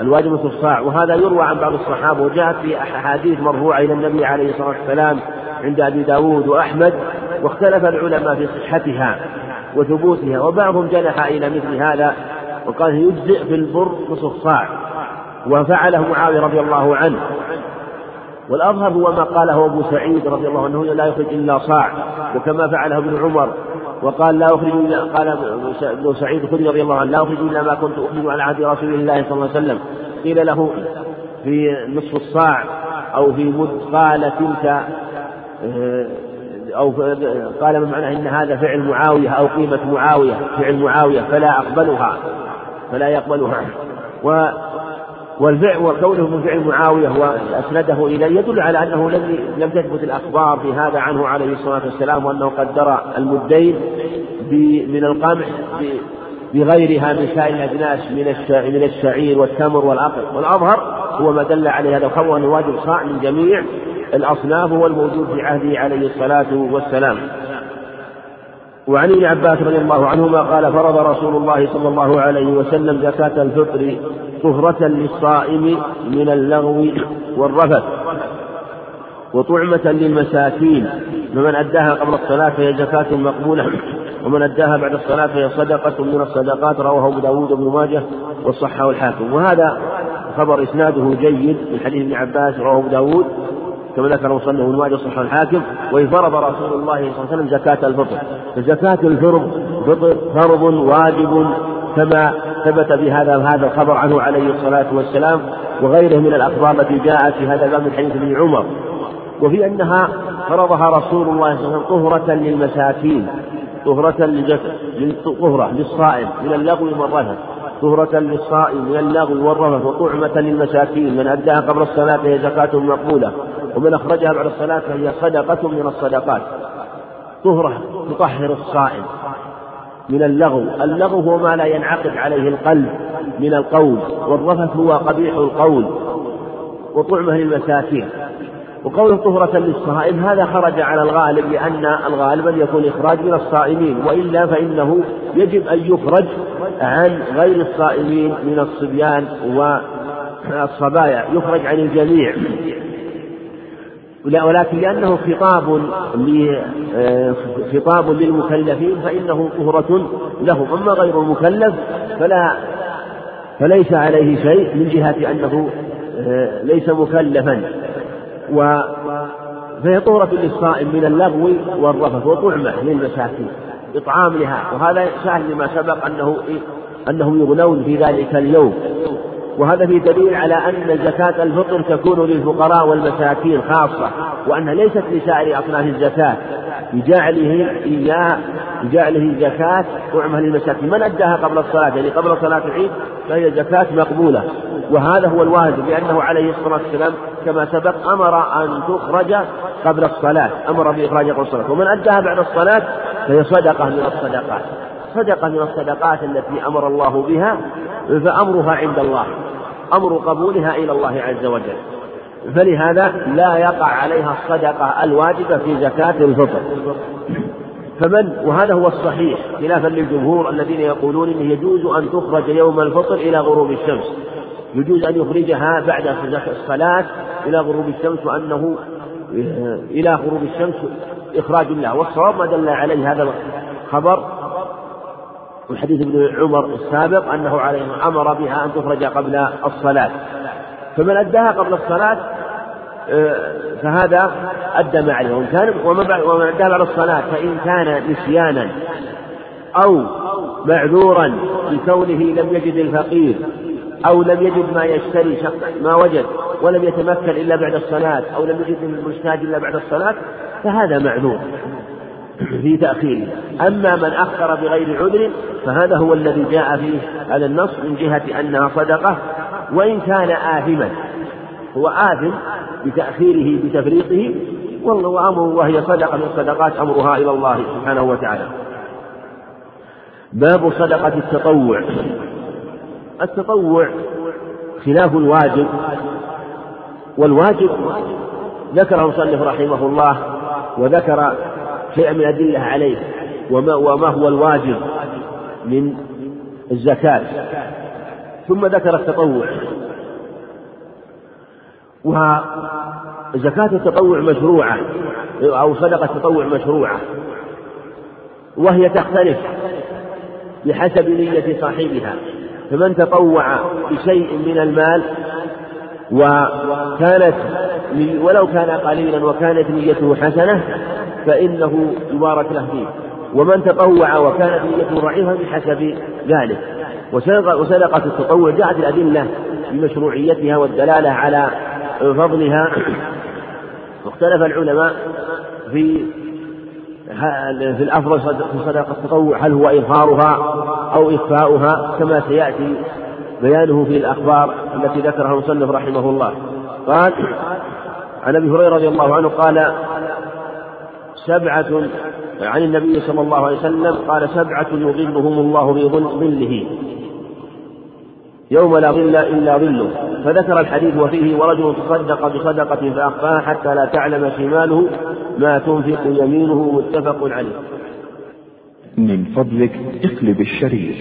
الواجب نصف صاع وهذا يروى عن بعض الصحابة وجاءت في أحاديث مرفوعة إلى النبي عليه الصلاة والسلام عند أبي داود وأحمد واختلف العلماء في صحتها وثبوتها وبعضهم جنح إلى مثل هذا وقال يجزئ في البر نصف صاع وفعله معاوية رضي الله عنه. والأظهر هو ما قاله أبو سعيد رضي الله عنه لا يخرج إلا صاع وكما فعله ابن عمر. وقال لا أخرج إلا قال ابن سعيد الخدري رضي الله عنه لا أخرج إلا ما كنت أخرج على عهد رسول الله صلى الله عليه وسلم. قيل له في نصف الصاع أو في مد قال تلك آه، أو قال من معناه إن هذا فعل معاوية أو قيمة معاوية فعل معاوية فلا أقبلها فلا يقبلها. و والفعل وكونه من فعل معاوية وأسنده إليه يدل على أنه لم لم تثبت الأخبار في هذا عنه عليه الصلاة والسلام وأنه قدر المدين من القمح بغيرها من سائر الأجناس من من الشعير والتمر والعقل والأظهر هو ما دل عليه هذا الخبر أن الواجب صاع من جميع الأصناف هو الموجود في عهده عليه الصلاة والسلام. وعن ابن عباس رضي الله عنهما قال فرض رسول الله صلى الله عليه وسلم زكاة الفطر طهرة للصائم من اللغو والرفث وطعمة للمساكين فمن أداها قبل الصلاة فهي زكاة مقبولة ومن أداها بعد الصلاة فهي صدقة من الصدقات رواه أبو داود بن ماجه والصحة الحاكم وهذا خبر إسناده جيد من حديث ابن عباس رواه أبو داود كما ذكر مصنف ابن ماجه صحة الحاكم وإن فرض رسول الله صلى الله عليه وسلم زكاة الفطر. فزكاة الفطر فرض واجب كما ثبت بهذا هذا الخبر عنه عليه الصلاة والسلام وغيره من الأخبار التي جاءت في هذا الباب من حديث ابن عمر. وفي أنها فرضها رسول الله صلى الله عليه وسلم طهرة للمساكين طهرة طهرة للصائم من اللغو والرفث طهرة للصائم من اللغو والرفث وطعمة للمساكين من أداها قبل الصلاة فهي زكاة مقبولة ومن أخرجها بعد الصلاة فهي صدقة من الصدقات. طهرة تطهر الصائم. من اللغو. اللغو هو ما لا ينعقد عليه القلب من القول والرفث هو قبيح القول وطعمه للمساكين. وقوله طهرة للصائم هذا خرج على الغالب لأن الغالب أن يكون إخراج من الصائمين وإلا فإنه يجب أن يخرج عن غير الصائمين من الصبيان والصبايا. يخرج عن الجميع. ولكن لأنه خطاب آه، خطاب للمكلفين فإنه طهرة لهم. أما غير المكلف فلا فليس عليه شيء من جهة أنه آه، ليس مكلفا. و فهي طهرة للصائم من اللغو والرفث وطعمة للمساكين إطعام لها. وهذا سهل لما سبق أنه أنهم يغنون في ذلك اليوم. وهذا في دليل على أن زكاة الفطر تكون للفقراء والمساكين خاصة وأنها ليست لسائر أصناف الزكاة. بجعله إياه بجعله زكاة طعمة للمساكين. من أداها قبل الصلاة؟ يعني قبل صلاة العيد فهي زكاة مقبولة. وهذا هو الواجب لأنه عليه الصلاة والسلام كما سبق أمر أن تخرج قبل الصلاة. أمر بإخراج قبل الصلاة. ومن أداها بعد الصلاة فهي صدقة من الصدقات. صدقة من الصدقات التي أمر الله بها فأمرها عند الله أمر قبولها إلى الله عز وجل. فلهذا لا يقع عليها الصدقة الواجبة في زكاة الفطر. فمن وهذا هو الصحيح خلافا للجمهور الذين يقولون إنه يجوز أن تخرج يوم الفطر إلى غروب الشمس. يجوز أن يخرجها بعد الصلاة إلى غروب الشمس وأنه إلى غروب الشمس إخراج الله والصواب ما دل عليه هذا الخبر وحديث ابن عمر السابق أنه عليه أمر بها أن تخرج قبل الصلاة. فمن أداها قبل الصلاة آه، فهذا أدى ما عليه. ومن كان ومن أداها بعد الصلاة فإن كان نسيانا أو معذورا بكونه لم يجد الفقير أو لم يجد ما يشتري ما وجد ولم يتمكن إلا بعد الصلاة أو لم يجد المحتاج إلا بعد الصلاة فهذا معذور. في تأخيره أما من أخر بغير عذر فهذا هو الذي جاء فيه هذا النص من جهة أنها صدقة وإن كان آثما هو آثم بتأخيره بتفريطه وأمر وهي صدقة من الصدقات أمرها إلى الله سبحانه وتعالى. باب صدقة التطوع. التطوع خلاف الواجب والواجب ذكره المصنف رحمه الله وذكر شيئا من الأدلة عليه وما, وما هو الواجب من الزكاة؟ ثم ذكر التطوع. وزكاة التطوع مشروعة أو صدقة التطوع مشروعة. وهي تختلف بحسب نية صاحبها. فمن تطوع بشيء من المال وكانت ولو كان قليلا وكانت نيته حسنة فإنه يبارك له فيه. ومن تطوع وكانت نيته ضعيفة بحسب ذلك. وصدقة التطوع جاءت الأدلة بمشروعيتها والدلالة على فضلها. واختلف العلماء في في الأفضل في صدقة التطوع. هل هو إظهارها أو إخفاؤها؟ كما سيأتي بيانه في الأخبار التي ذكرها المصنف رحمه الله. قال عن أبي هريرة رضي الله عنه قال سبعة عن النبي صلى الله عليه وسلم قال سبعة يظلهم الله بظله يوم لا ظل إلا ظله. فذكر الحديث وفيه ورجل تصدق بصدقة فأخفاها حتى لا تعلم شماله ما تنفق يمينه متفق عليه. من فضلك اقلب الشريف.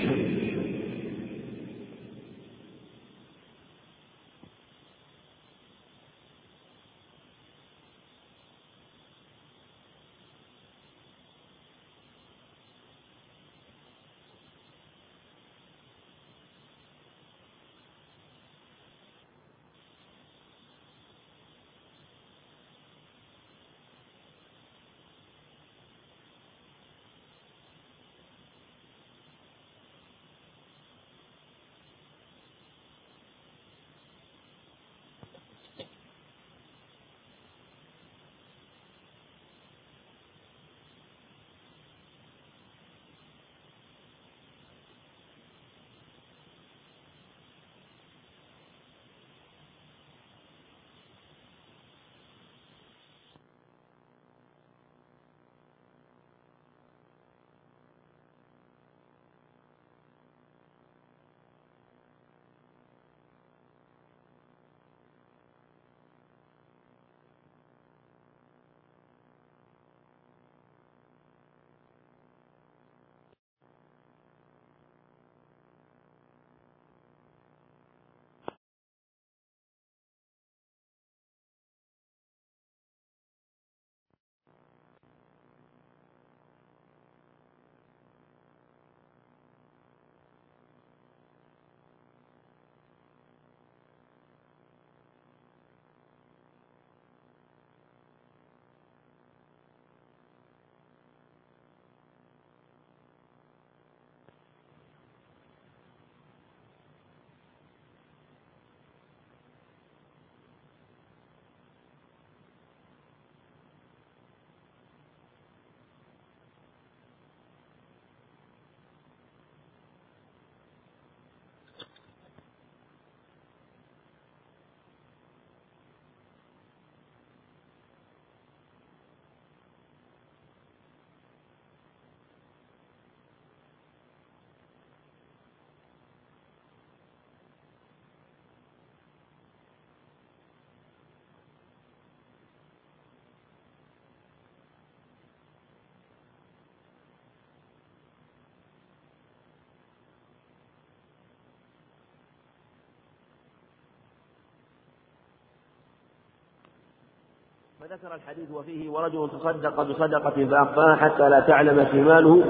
فذكر الحديث وفيه ورجل تصدق بصدقة فأخفاها حتى لا تعلم شماله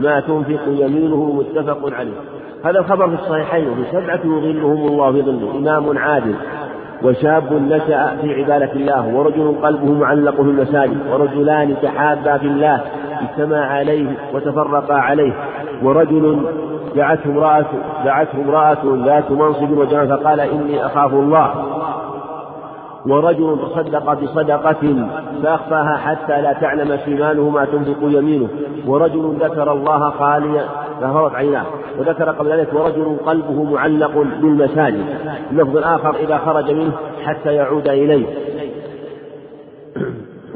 ما تنفق يمينه متفق عليه. هذا الخبر في الصحيحين وفي سبعة يظلهم الله في ظله. إمام عادل وشاب نشأ في عبادة الله ورجل قلبه معلق في المساجد ورجلان تحابا في الله اجتمعا عليه وتفرقا عليه ورجل دعته امرأة دعته امرأة ذات منصب وجمال فقال إني أخاف الله. ورجل تصدق بصدقة فأخفاها حتى لا تعلم شماله ما تنفق يمينه. ورجل ذكر الله خاليا فهرت عيناه. وذكر قبل ذلك ورجل قلبه معلق بالمساجد. اللفظ الآخر إذا خرج منه حتى يعود إليه.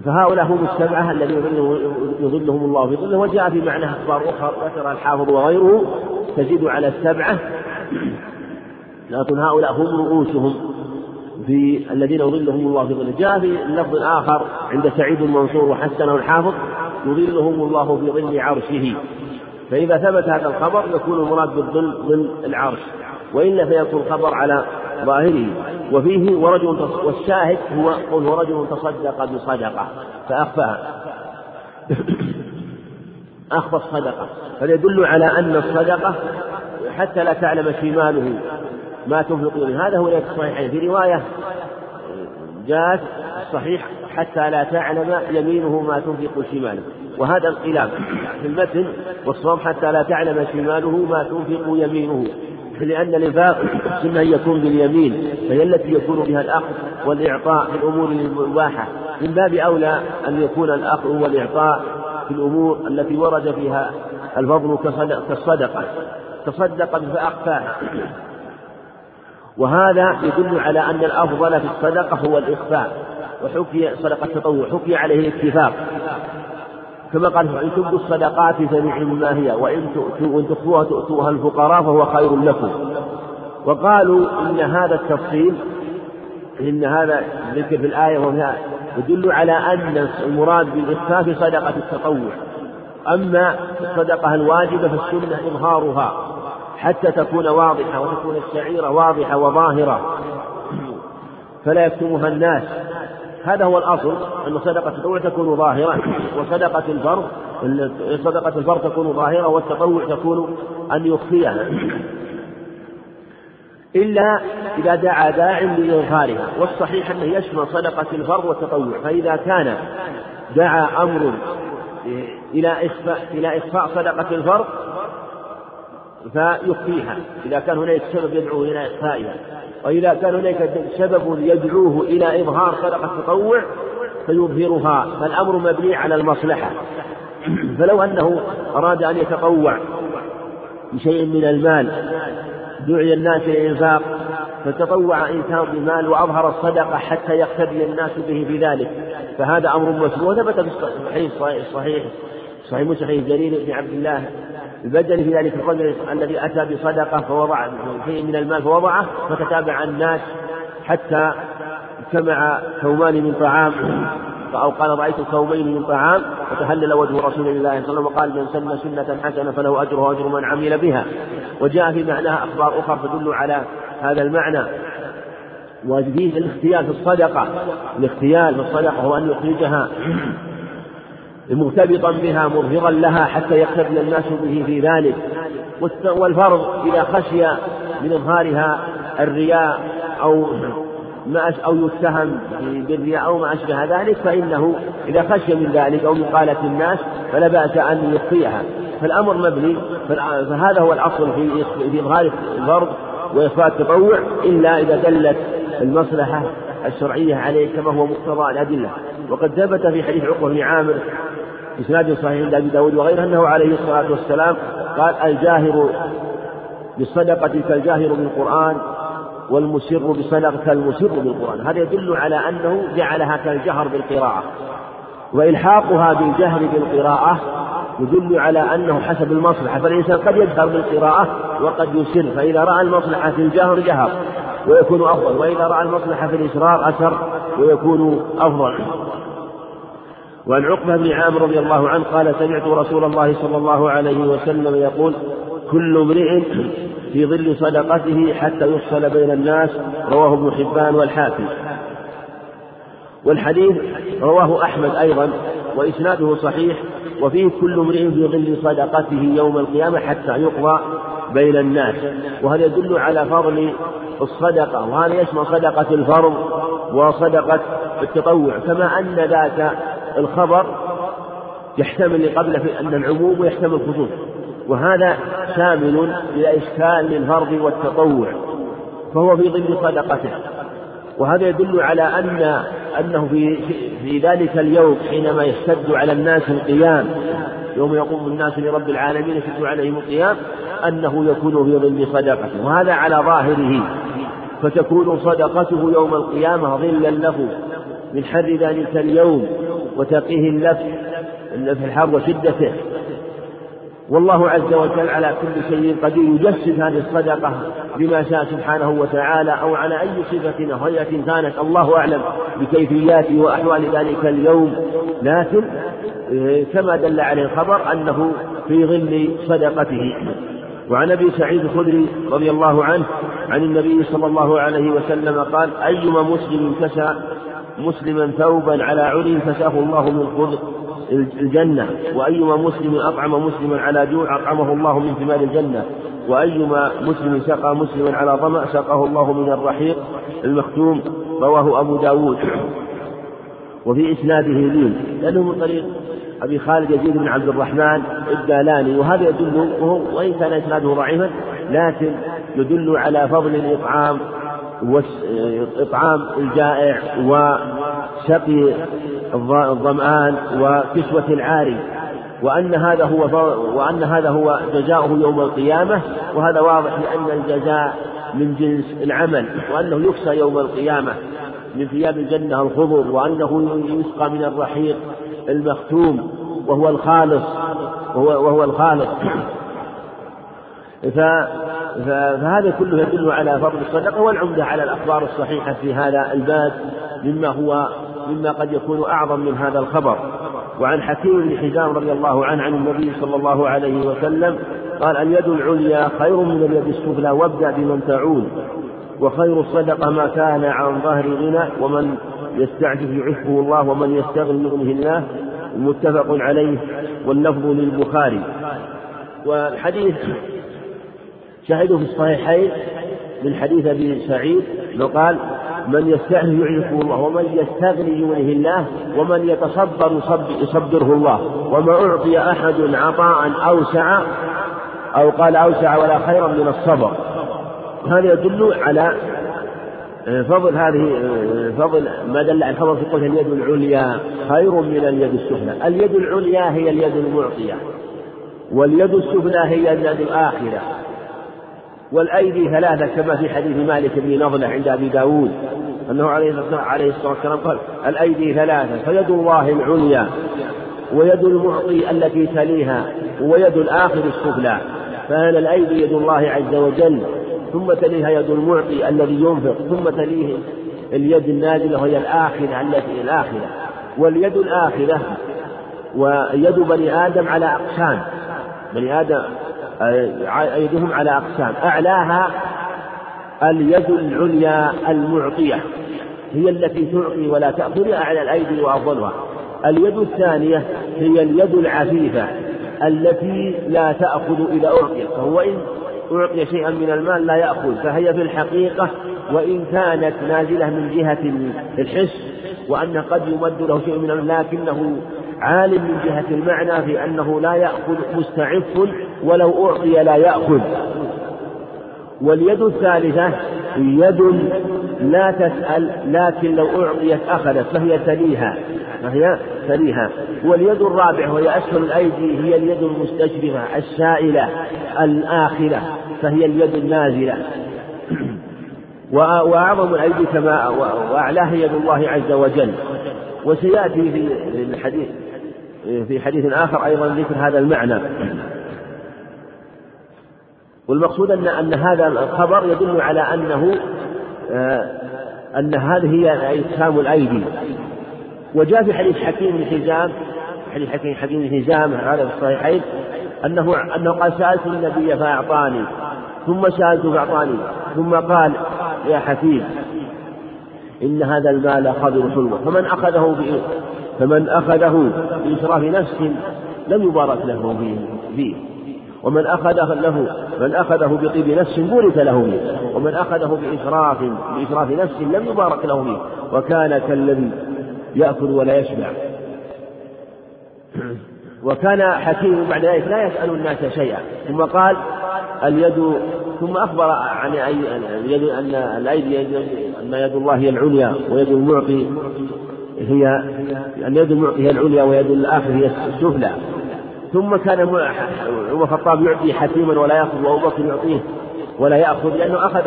فهؤلاء هم السبعة الذين يظلهم الله في ظله. وجاء في معنى أخبار أخرى. ذكر الحافظ وغيره. تزيد على السبعة. لكن هؤلاء هم رؤوسهم. في الذين يظلهم الله في ظله. جاء في لفظ آخر عند سعيد المنصور وحسنه الحافظ يظلهم الله في ظل عرشه. فإذا ثبت هذا الخبر يكون المراد بالظل ظل العرش. وإلا فيكون الخبر على ظاهره. وفيه ورجل والشاهد هو قل ورجل تصدق بصدقة فأخفاها أخفى الصدقة. فيدل على أن الصدقة حتى لا تعلم شماله. ما تنفق يمين هذا هو الصحيحين في رواية جاءت صحيح حتى لا تعلم يمينه ما تنفق شماله. وهذا الخلاف في المتن والصوم حتى لا تعلم شماله ما تنفق يمينه. لأن الإنفاق سنة يكون باليمين فهي التي يكون بها الأخذ والإعطاء في الأمور المباحة من باب أولى أن يكون الأخذ والإعطاء في الأمور التي ورد فيها الفضل كالصدقة. تصدق فأخفاها. وهذا يدل على أن الأفضل في الصدقة هو الإخفاء وحكي صدقة التطوع حكي عليه الاتفاق. كما قال إن تبدوا الصدقات فنعم ما هي وإن تخفوها تؤتوها الفقراء فهو خير لكم. وقالوا إن هذا التفصيل إن هذا ذكر في الآية وفيها يدل على أن المراد بالإخفاء في صدقة التطوع. أما الصدقة الواجبة فالسنة إظهارها. حتى تكون واضحة وتكون الشعيرة واضحة وظاهرة. فلا يكتمها الناس. هذا هو الأصل أن صدقة التطوع تكون ظاهرة وصدقة الفرض صدقة الفرض تكون ظاهرة والتطوع تكون أن يخفيها. إلا إذا دعا داع لإظهارها والصحيح أنه يشمل صدقة الفرض والتطوع. فإذا كان دعا أمر إلى إخفاء إلى إخفاء صدقة الفرض فيخفيها. إذا كان هناك سبب يدعو إلى إخفائها. وإذا كان هناك سبب يدعوه إلى إظهار صدقة التطوع فيظهرها. فالأمر مبني على المصلحة. فلو أنه أراد أن يتطوع بشيء من المال دعي الناس إلى الإنفاق فتطوع إنسان بمال وأظهر الصدقة حتى يقتدي الناس به بذلك فهذا أمر مشروع وثبت في الصحيح صحيح صحيح صحيح جرير بن عبد الله البدل في ذلك الرجل الذي أتى بصدقة فوضع شيء من المال فوضعه فتتابع الناس حتى اجتمع ثومان من طعام أو قال رأيت ثوبين من طعام فتهلل وجه رسول الله صلى الله عليه وسلم وقال من سن سنة حسنة فله أجرها وأجر من عمل بها. وجاء في معناها أخبار أخرى تدل على هذا المعنى. وفيه الاختيار في الصدقة. الاختيار في الصدقة هو أن يخرجها مرتبطا بها مظهرا لها حتى يقتدي الناس به في ذلك. والفرض إذا خشي من إظهارها الرياء أو ما أو يتهم بالرياء أو ما أشبه ذلك فإنه إذا خشي من ذلك أو مقالة الناس فلا بأس أن يخفيها. فالأمر مبني فهذا هو الأصل في في إظهار الفرض وإخفاء التطوع إلا إذا دلت المصلحة الشرعية عليه كما هو مقتضى الأدلة. وقد ثبت في حديث عقبة بن عامر إسناد صحيح عند أبي داود وغيره أنه عليه الصلاة والسلام قال الجاهر بالصدقة كالجاهر بالقرآن والمسر بصدقة كالمسر بالقرآن. هذا يدل على أنه جعلها كالجهر بالقراءة. وإلحاقها بالجهر بالقراءة يدل على أنه حسب المصلحة. فالإنسان قد يجهر بالقراءة وقد يسر فإذا رأى المصلحة في الجهر جهر ويكون أفضل وإذا رأى المصلحة في الإسرار أسر ويكون أفضل. وعن عقبة بن عامر رضي الله عنه قال سمعت رسول الله صلى الله عليه وسلم يقول كل امرئ في ظل صدقته حتى يفصل بين الناس. رواه ابن حبان والحاكم. والحديث رواه أحمد أيضا وإسناده صحيح وفيه كل امرئ في ظل صدقته يوم القيامة حتى يقضى بين الناس. وهذا يدل على فضل الصدقة وهذا يشمل صدقة الفرض وصدقة التطوع كما أن ذاك الخبر يحتمل قبل في أن العموم ويحتمل الخصوص. وهذا شامل إلى إشكال للفرض والتطوع فهو في ضمن صدقته. وهذا يدل على أن أنه في في ذلك اليوم حينما يشتد على الناس القيام يوم يقوم الناس لرب العالمين يشد عليهم القيام أنه يكون في ظل صدقته. وهذا على ظاهره فتكون صدقته يوم القيامة ظلا له. من حر ذلك اليوم وتقيه اللف في الحر وشدته. والله عز وجل على كل شيء قدير يجسد هذه الصدقة بما شاء سبحانه وتعالى أو على أي صفة أو هيئة كانت الله أعلم بكيفيات وأحوال ذلك اليوم. لكن إيه، كما دل عليه الخبر أنه في ظل صدقته. وعن أبي سعيد الخدري رضي الله عنه عن النبي صلى الله عليه وسلم قال أيما مسلم كسى مسلما ثوبا على عري كساه الله من خذ الجنة وأيما مسلم أطعم مسلما على جوع أطعمه الله من ثمار الجنة وأيما مسلم سقى مسلما على ظمأ سقاه الله من الرحيق المختوم رواه أبو داود. وفي إسناده لين لأنه من طريق أبي خالد يزيد بن عبد الرحمن الدالاني وهذا يدل وإن كان إسناده ضعيفا لكن يدل على فضل الإطعام وإطعام الجائع وسقي الظمآن وكسوة العاري وأن هذا هو وأن هذا هو جزاؤه يوم القيامة وهذا واضح لأن الجزاء من جنس العمل وأنه يكسى يوم القيامة من ثياب الجنة الخضر وأنه يسقى من الرحيق المختوم وهو الخالص وهو, وهو الخالص. فهذا كله يدل على فضل الصدقة والعمدة على الأخبار الصحيحة في هذا الباب مما هو مما قد يكون أعظم من هذا الخبر. وعن حكيم بن حزام رضي الله عنه عن النبي صلى الله عليه وسلم قال اليد العليا خير من اليد السفلى وابدأ بمن تعول وخير الصدقة ما كان عن ظهر غنى ومن يستعفف يعفه الله ومن يستغني يغنه الله. متفق عليه واللفظ للبخاري. والحديث شهدوا في الصحيحين من حديث أبي سعيد انه قال من يستعفف يعرفه الله ومن يستغني يغنه الله ومن يتصبر يصبره الله. وما أعطي أحد عطاء أوسع أو قال أوسع ولا خيرا من الصبر. هذا يدل على فضل هذه فضل ما دل على الخبر في قوله اليد العليا خير من اليد السفلى اليد العليا هي اليد المعطية واليد السفلى هي اليد الآخرة. والأيدي ثلاثة كما في حديث مالك بن نضلة عند أبي داود أنه عليه الصلاة والسلام قال الأيدي ثلاثة فيد الله العليا ويد المعطي التي تليها ويد الآخر السفلى فهذا الأيدي يد الله عز وجل ثم تليها يد المعطي الذي ينفق ثم تليه اليد النازلة وهي الآخرة التي الآخرة واليد الآخرة ويد بني آدم على أقسام بني آدم أيدهم على أقسام. أعلاها اليد العليا المعطية. هي التي تعطي ولا تأخذ أعلى الأيدي وأفضلها. اليد الثانية هي اليد العفيفة التي لا تأخذ إذا أعطيت فهو إن أعطي شيئا من المال لا يأخذ. فهي في الحقيقة وإن كانت نازلة من جهة الحس وأنه قد يمد له شيء من المال لكنه عالم من جهة المعنى في أنه لا يأخذ مستعف ولو أعطي لا يأخذ. واليد الثالثة يد لا تسأل لكن لو أعطيت أخذت فهي تليها فهي تليها واليد الرابعة وهي أسفل الأيدي هي اليد المستشرفة السائلة الآخرة فهي اليد النازلة. وأعظم الأيدي كما وأعلاها يد الله عز وجل. وسيأتي في الحديث في حديث آخر أيضا ذكر هذا المعنى. والمقصود أن أن هذا الخبر يدل على أنه آه، أن هذه هي إسهام الأيدي. وجاء في حديث حكيم بن حزام حديث حكيم حكيم بن حزام هذا في الصحيحين أنه أنه قال سألت النبي فأعطاني ثم سألته فأعطاني ثم قال يا حكيم إن هذا المال خضر حلوة. فمن أخذه فمن أخذه بإسراف نفس لم يبارك له فيه. ومن أخذه له من أخذه بطيب نفس بورك له فيه ومن أخذه بإسراف بإسراف نفس لم يبارك له فيه وكان كالذي يأكل ولا يشبع. وكان حكيم بعد ذلك لا يسأل الناس شيئا ثم قال اليد ثم أخبر عن اليد أن الأيدي أن يد الله هي العليا ويد المعطي هي أن يد المعطي هي العليا ويد الآخر هي السفلى. ثم كان عمر الخطاب يعطي حكيما ولا يأخذ وأبو بكر يعطيه ولا يأخذ لأنه أخذ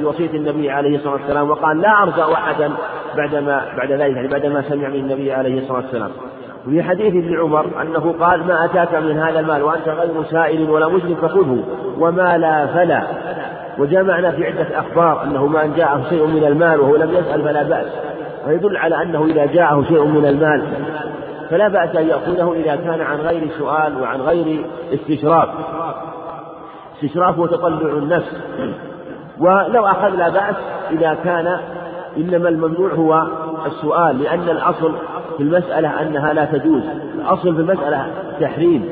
بوصية النبي عليه الصلاة والسلام وقال لا أرجع أحدا بعدما بعد ذلك يعني بعدما سمع من النبي عليه الصلاة والسلام. وفي حديث ابن عمر أنه قال ما أتاك من هذا المال وأنت غير سائل ولا مسلم فخذه وما لا فلا. وجاء معنا في عدة أخبار أنه ما أن جاءه شيء من المال وهو لم يسأل فلا بأس. ويدل على أنه إذا جاءه شيء من المال فلا بأس أن يأخذه إذا كان عن غير سؤال وعن غير استشراف. استشراف وتطلع النفس. ولو أخذ لا بأس إذا كان إنما الممنوع هو السؤال لأن الأصل في المسألة أنها لا تجوز. الأصل في المسألة تحريم.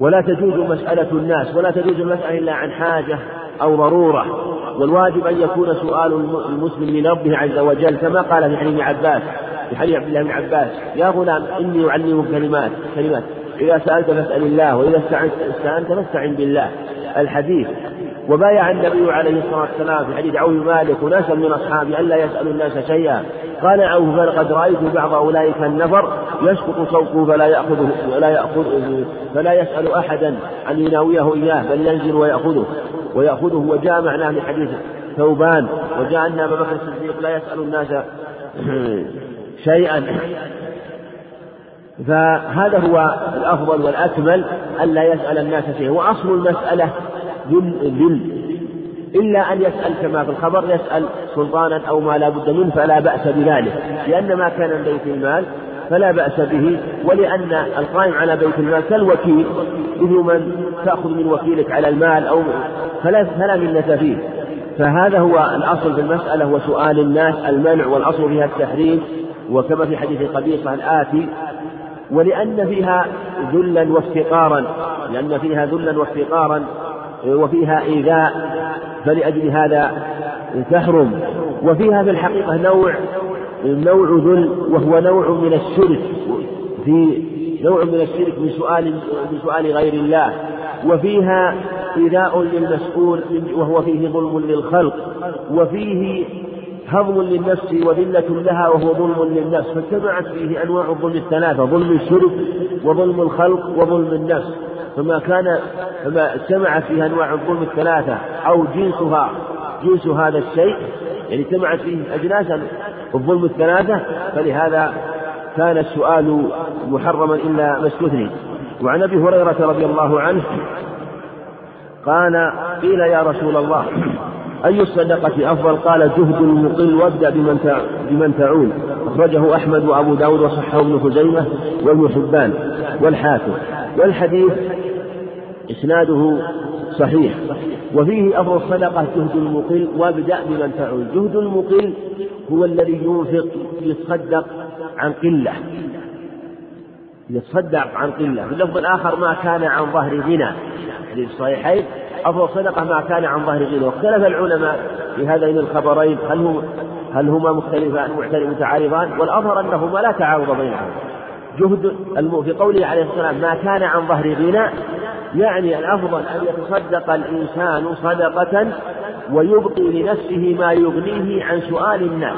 ولا تجوز مسألة الناس ولا تجوز المسألة إلا عن حاجة أو ضرورة. والواجب أن يكون سؤال المسلم لربه عز وجل كما قال في حديث عباس في حديث عبد الله بن عباس يا غلام إني أعلمك كلمات كلمات. إذا سألت فاسأل الله وإذا استعنت فاستعن بالله. الحديث. وبايع النبي عليه الصلاة والسلام في حديث عوف مالك وناسا من أصحابه ألا يسألوا الناس شيئا. قال عوف فلقد رأيت بعض أولئك النفر يسقط صوته فلا يأخذه فلا يأخذ فلا يسأل أحدا أن يناويه إياه بل ينزل ويأخذه ويأخذه. وجاء معناه في حديث ثوبان وجاء أن أبا بكر الصديق لا يسأل الناس شيئا. فهذا هو الأفضل والأكمل ألا يسأل الناس شيئا. وأصل المسألة ذل ذل. إلا أن يسأل كما في الخبر يسأل سلطانا أو ما لا بد منه فلا بأس بذلك. لأن ما كان من بيت المال فلا بأس به. ولأن القائم على بيت المال كالوكيل مثل من تأخذ من وكيلك على المال أو فلا فلا منة فيه. فهذا هو الأصل في المسألة. هو سؤال الناس المنع والأصل فيها التحريم. وكما في حديث قبيصة الآتي ولأن فيها ذلا وافتقارا لأن فيها ذلا وافتقارا وفيها إيذاء فلأجل هذا تحرم وفيها في الحقيقة نوع نوع ذل وهو نوع من الشرك في نوع من الشرك من سؤال من سؤال غير الله وفيها إيذاء للمسؤول وهو فيه ظلم للخلق وفيه هضم للنفس وذلة لها وهو ظلم للنفس فاجتمعت فيه أنواع الظلم الثلاثة ظلم الشرك وظلم الخلق وظلم النفس. فما كان فما اجتمعت فيه أنواع الظلم الثلاثة أو جنسها جنس هذا الشيء يعني اجتمعت فيه أجناس الظلم الثلاثة فلهذا كان السؤال محرما إلا ما وعن أبي هريرة رضي الله عنه قال قيل يا رسول الله أي الصدقة أفضل؟ قال جهد المقل وابدأ بمن بمن تعول. أخرجه أحمد وأبو داود وصححه ابن خزيمة وابن حبان والحاكم. والحديث إسناده صحيح. وفيه أفضل الصدقة جهد المقل وابدأ بمن تعول. جهد المقل هو الذي ينفق يتصدق عن قلة. يتصدق عن قلة. في اللفظ الآخر ما كان عن ظهر غنى. في الصحيحين أفضل صدقة ما كان عن ظهر غنى. واختلف العلماء في هذين الخبرين. هل هم هل هما مختلفان متعارضان؟ والأظهر أنهما لا تعارض بينهما. جهد في قوله عليه الصلاة والسلام ما كان عن ظهر غنى يعني الأفضل أن يتصدق الإنسان صدقة ويبقي لنفسه ما يغنيه عن سؤال الناس.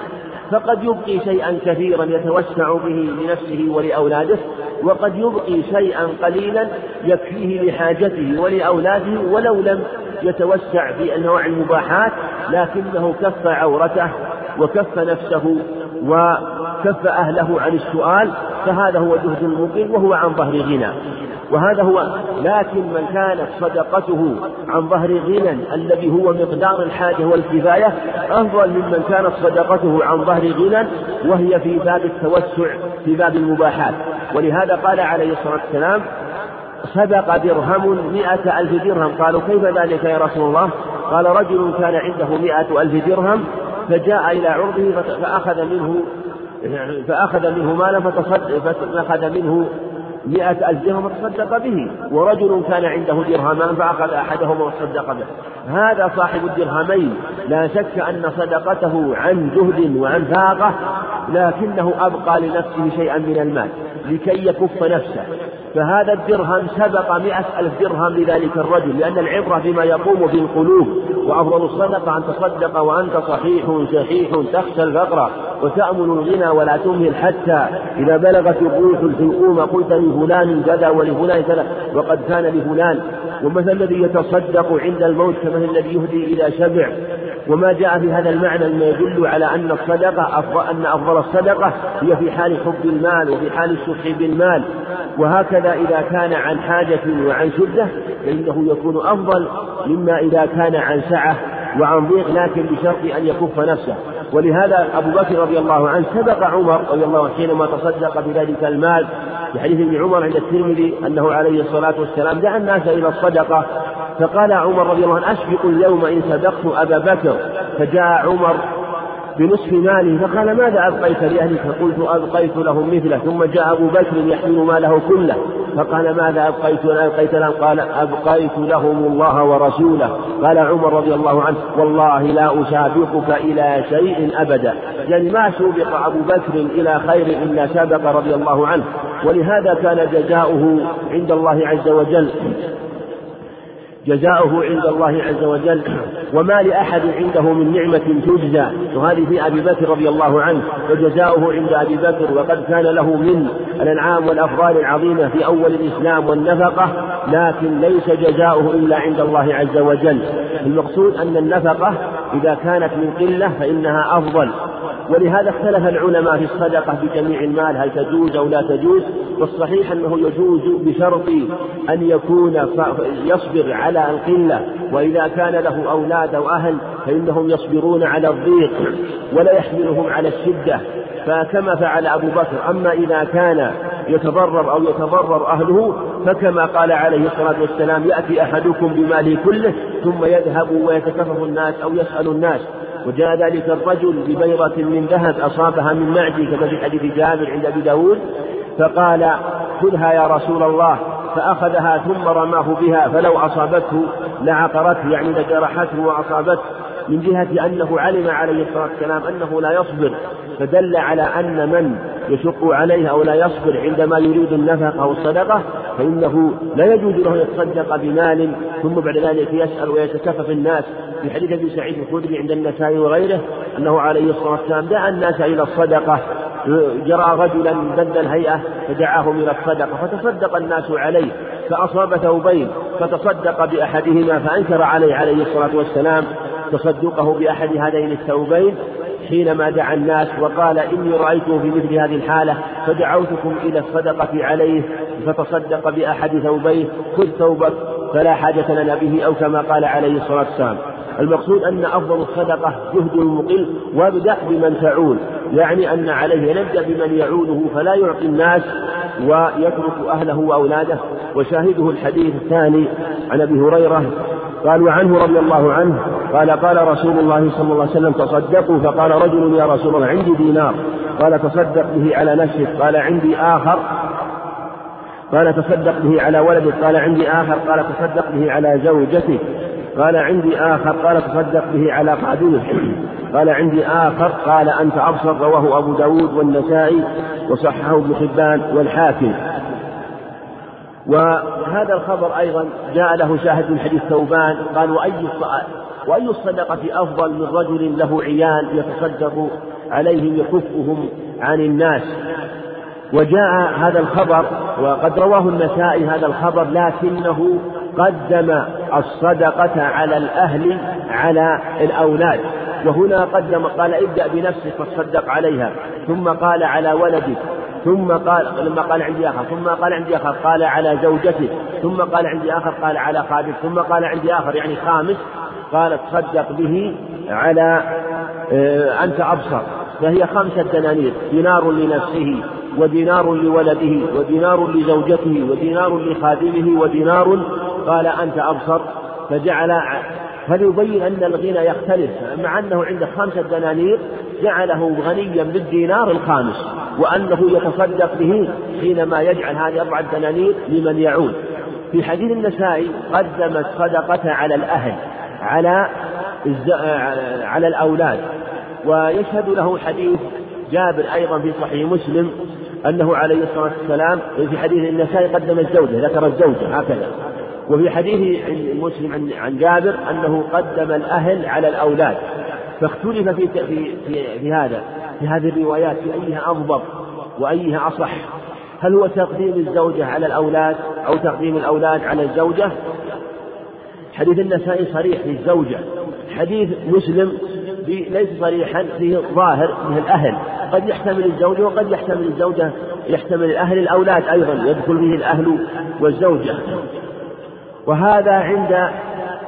فقد يبقي شيئا كثيرا يتوسع به لنفسه ولأولاده. وقد يبقي شيئا قليلا يكفيه لحاجته ولأولاده ولو لم يتوسع في أنواع المباحات لكنه كف عورته وكف نفسه وكف أهله عن السؤال فهذا هو جهد المقيم وهو عن ظهر غنى. وهذا هو لكن من كانت صدقته عن ظهر غنى الذي هو مقدار الحاجة والكفاية أفضل ممن كانت صدقته عن ظهر غنى وهي في باب التوسع في باب المباحات. ولهذا قال عليه الصلاة والسلام صدق درهم مئة ألف درهم. قالوا كيف ذلك يا رسول الله؟ قال رجل كان عنده مئة ألف درهم فجاء إلى عرضه فأخذ منه فأخذ منه مالا فأخذ منه مئة ألف درهم فتصدق به ورجل كان عنده درهمان فأخذ أحدهما وتصدق به. هذا صاحب الدرهمين. لا شك أن صدقته عن جهد وعن فاقة لكنه أبقى لنفسه شيئا من المال لكي يكف نفسه. فهذا الدرهم سبق مئة ألف درهم لذلك الرجل لأن العبرة بما يقوم في القلوب وأفضل الصدقة أن تصدق وأنت صحيح شحيح تخشى الفقر وتأمل الغنى ولا تمهل حتى إذا بلغت الروح الحلقوم قلت لفلان كذا ولفلان كذا وقد كان لفلان. ومثل الذي يتصدق عند الموت كمثل الذي يهدي إلى شبع وما جاء في هذا المعنى مما يدل على أن الصدقة أفضل أن أفضل الصدقة هي في حال حب المال وفي حال الشح بالمال. وهكذا إذا كان عن حاجة وعن شدة فإنه يكون أفضل مما إذا كان عن سعة. وعن ضيق لكن بشرط أن يكف نفسه. ولهذا أبو بكر رضي الله عنه سبق عمر رضي الله عنه حينما تصدق بذلك المال. في حديث ابن عمر عند الترمذي أنه عليه الصلاة والسلام دعا الناس إلى الصدقة. فقال عمر رضي الله عنه أسبق اليوم إن سبقت أبا بكر. فجاء عمر بنصف ماله فقال ماذا أبقيت لأهلك فقلت أبقيت لهم مثله ثم جاء أبو بكر يحمل ماله كله فقال ماذا أبقيت؟ أبقيت لهم؟ قال أبقيت لهم الله ورسوله. قال عمر رضي الله عنه والله لا أسابقك إلى شيء أبدا. يعني ما سوبق أبو بكر إلى خير إلا سابق رضي الله عنه. ولهذا كان جزاؤه عند الله عز وجل جزاؤه عند الله عز وجل وما لأحد عنده من نعمة تجزى. وهذه في أبي بكر رضي الله عنه وجزاؤه عند أبي بكر وقد كان له من الأنعام والأفضال العظيمة في أول الإسلام والنفقة لكن ليس جزاؤه إلا عند الله عز وجل. المقصود أن النفقة إذا كانت من قلة فإنها أفضل. ولهذا اختلف العلماء في الصدقة بجميع المال هل تجوز أو لا تجوز؟ والصحيح أنه يجوز بشرط أن يكون يصبر على القلة وإذا كان له أولاد أو أهل فإنهم يصبرون على الضيق ولا يحملهم على الشدة. فكما فعل أبو بكر أما إذا كان يتضرر أو يتضرر أهله فكما قال عليه الصلاة والسلام يأتي أحدكم بماله كله ثم يذهب ويتكفف الناس أو يسأل الناس. وجاء ذلك الرجل ببيضة من ذهب أصابها من معدي كما في حديث جابر عند أبي داود فقال خذها يا رسول الله. فأخذها ثم رماه بها فلو أصابته لعقرته يعني لجرحته وأصابته. من جهة أنه علم عليه الصلاة والسلام أنه لا يصبر فدل على أن من يشق عليه أو لا يصبر عندما يريد النفقة أو الصدقة فإنه لا يجوز له أن يتصدق بمال ثم بعد ذلك يسأل ويتكفف الناس. في حديث أبي سعيد الخدري عند النسائي وغيره أنه عليه الصلاة والسلام دعا الناس إلى الصدقة جرى رجلا بد الهيئة فدعاهم إلى الصدقة فتصدق الناس عليه فاصاب ثوبين فتصدق بأحدهما فأنكر عليه عليه الصلاة والسلام. تصدقه بأحد هذين الثوبين حينما دعا الناس وقال إني رأيته في مثل هذه الحالة فدعوتكم إلى الصدقة عليه فتصدق بأحد ثوبيه خذ ثوبك فلا حاجة لنا به أو كما قال عليه الصلاة والسلام. المقصود أن أفضل الصدقة جهد المقل وابدأ بمن تعول يعني أن عليه نبدأ بمن يعوله فلا يعطي الناس ويترك أهله وأولاده. وشاهده الحديث الثاني عن أبي هريرة قال وعنه رضي الله عنه قال قال رسول الله صلى الله عليه وسلم تصدقوا فقال رجل يا رسول الله عندي دينار. قال تصدق به على نفسك. قال عندي آخر. قال تصدق به على ولدك. قال عندي آخر. قال تصدق به على زوجتك. قال عندي آخر قال تصدق به على قادمك قال عندي آخر قال أنت أبصر رواه أبو داود والنسائي وصححه ابن حبان والحاكم. وهذا الخبر أيضا جاء له شاهد من حديث ثوبان قال وأي وأي الصدقة أفضل من رجل له عيال يتصدق عليهم يكفهم عن الناس؟ وجاء هذا الخبر وقد رواه النسائي هذا الخبر لكنه قدم الصدقة على الأهل على الأولاد. وهنا قدم قال ابدأ بنفسك فتصدق عليها. ثم قال على ولدك. ثم قال لما قال عندي آخر. ثم قال عندي آخر. قال على زوجتك. ثم قال عندي آخر. قال على خادمك ثم قال عندي آخر. يعني خامس. قال تصدق به على آه، أنت أبصر. فهي خمسة دنانير. دينار لنفسه ودينار لولده ودينار لزوجته ودينار لخادمه ودينار قال أنت أبصر فجعل هذا يبين أن الغنى يختلف مع أنه عنده خمسة دنانير جعله غنيا بالدينار الخامس وأنه يتصدق به حينما يجعل هذه أربعة دنانير لمن يعود. في حديث النسائي قدم الصدقة على الأهل على على الأولاد. ويشهد له حديث جابر أيضا في صحيح مسلم أنه عليه الصلاة والسلام في حديث النسائي قدم الزوجة ذكر الزوجة هكذا. وفي حديث مسلم عن جابر أنه قدم الأهل على الأولاد فاختلف في في في, في هذا في هذه الروايات في أيها أضبط وأيها أصح. هل هو تقديم الزوجة على الأولاد أو تقديم الأولاد على الزوجة؟ حديث النسائي صريح في الزوجة. حديث مسلم ليس صريحا فيه ظاهر من الأهل. قد يحتمل الزوجة وقد يحتمل الزوجة يحتمل الأهل الأولاد أيضا يدخل فيه الأهل والزوجة. وهذا عند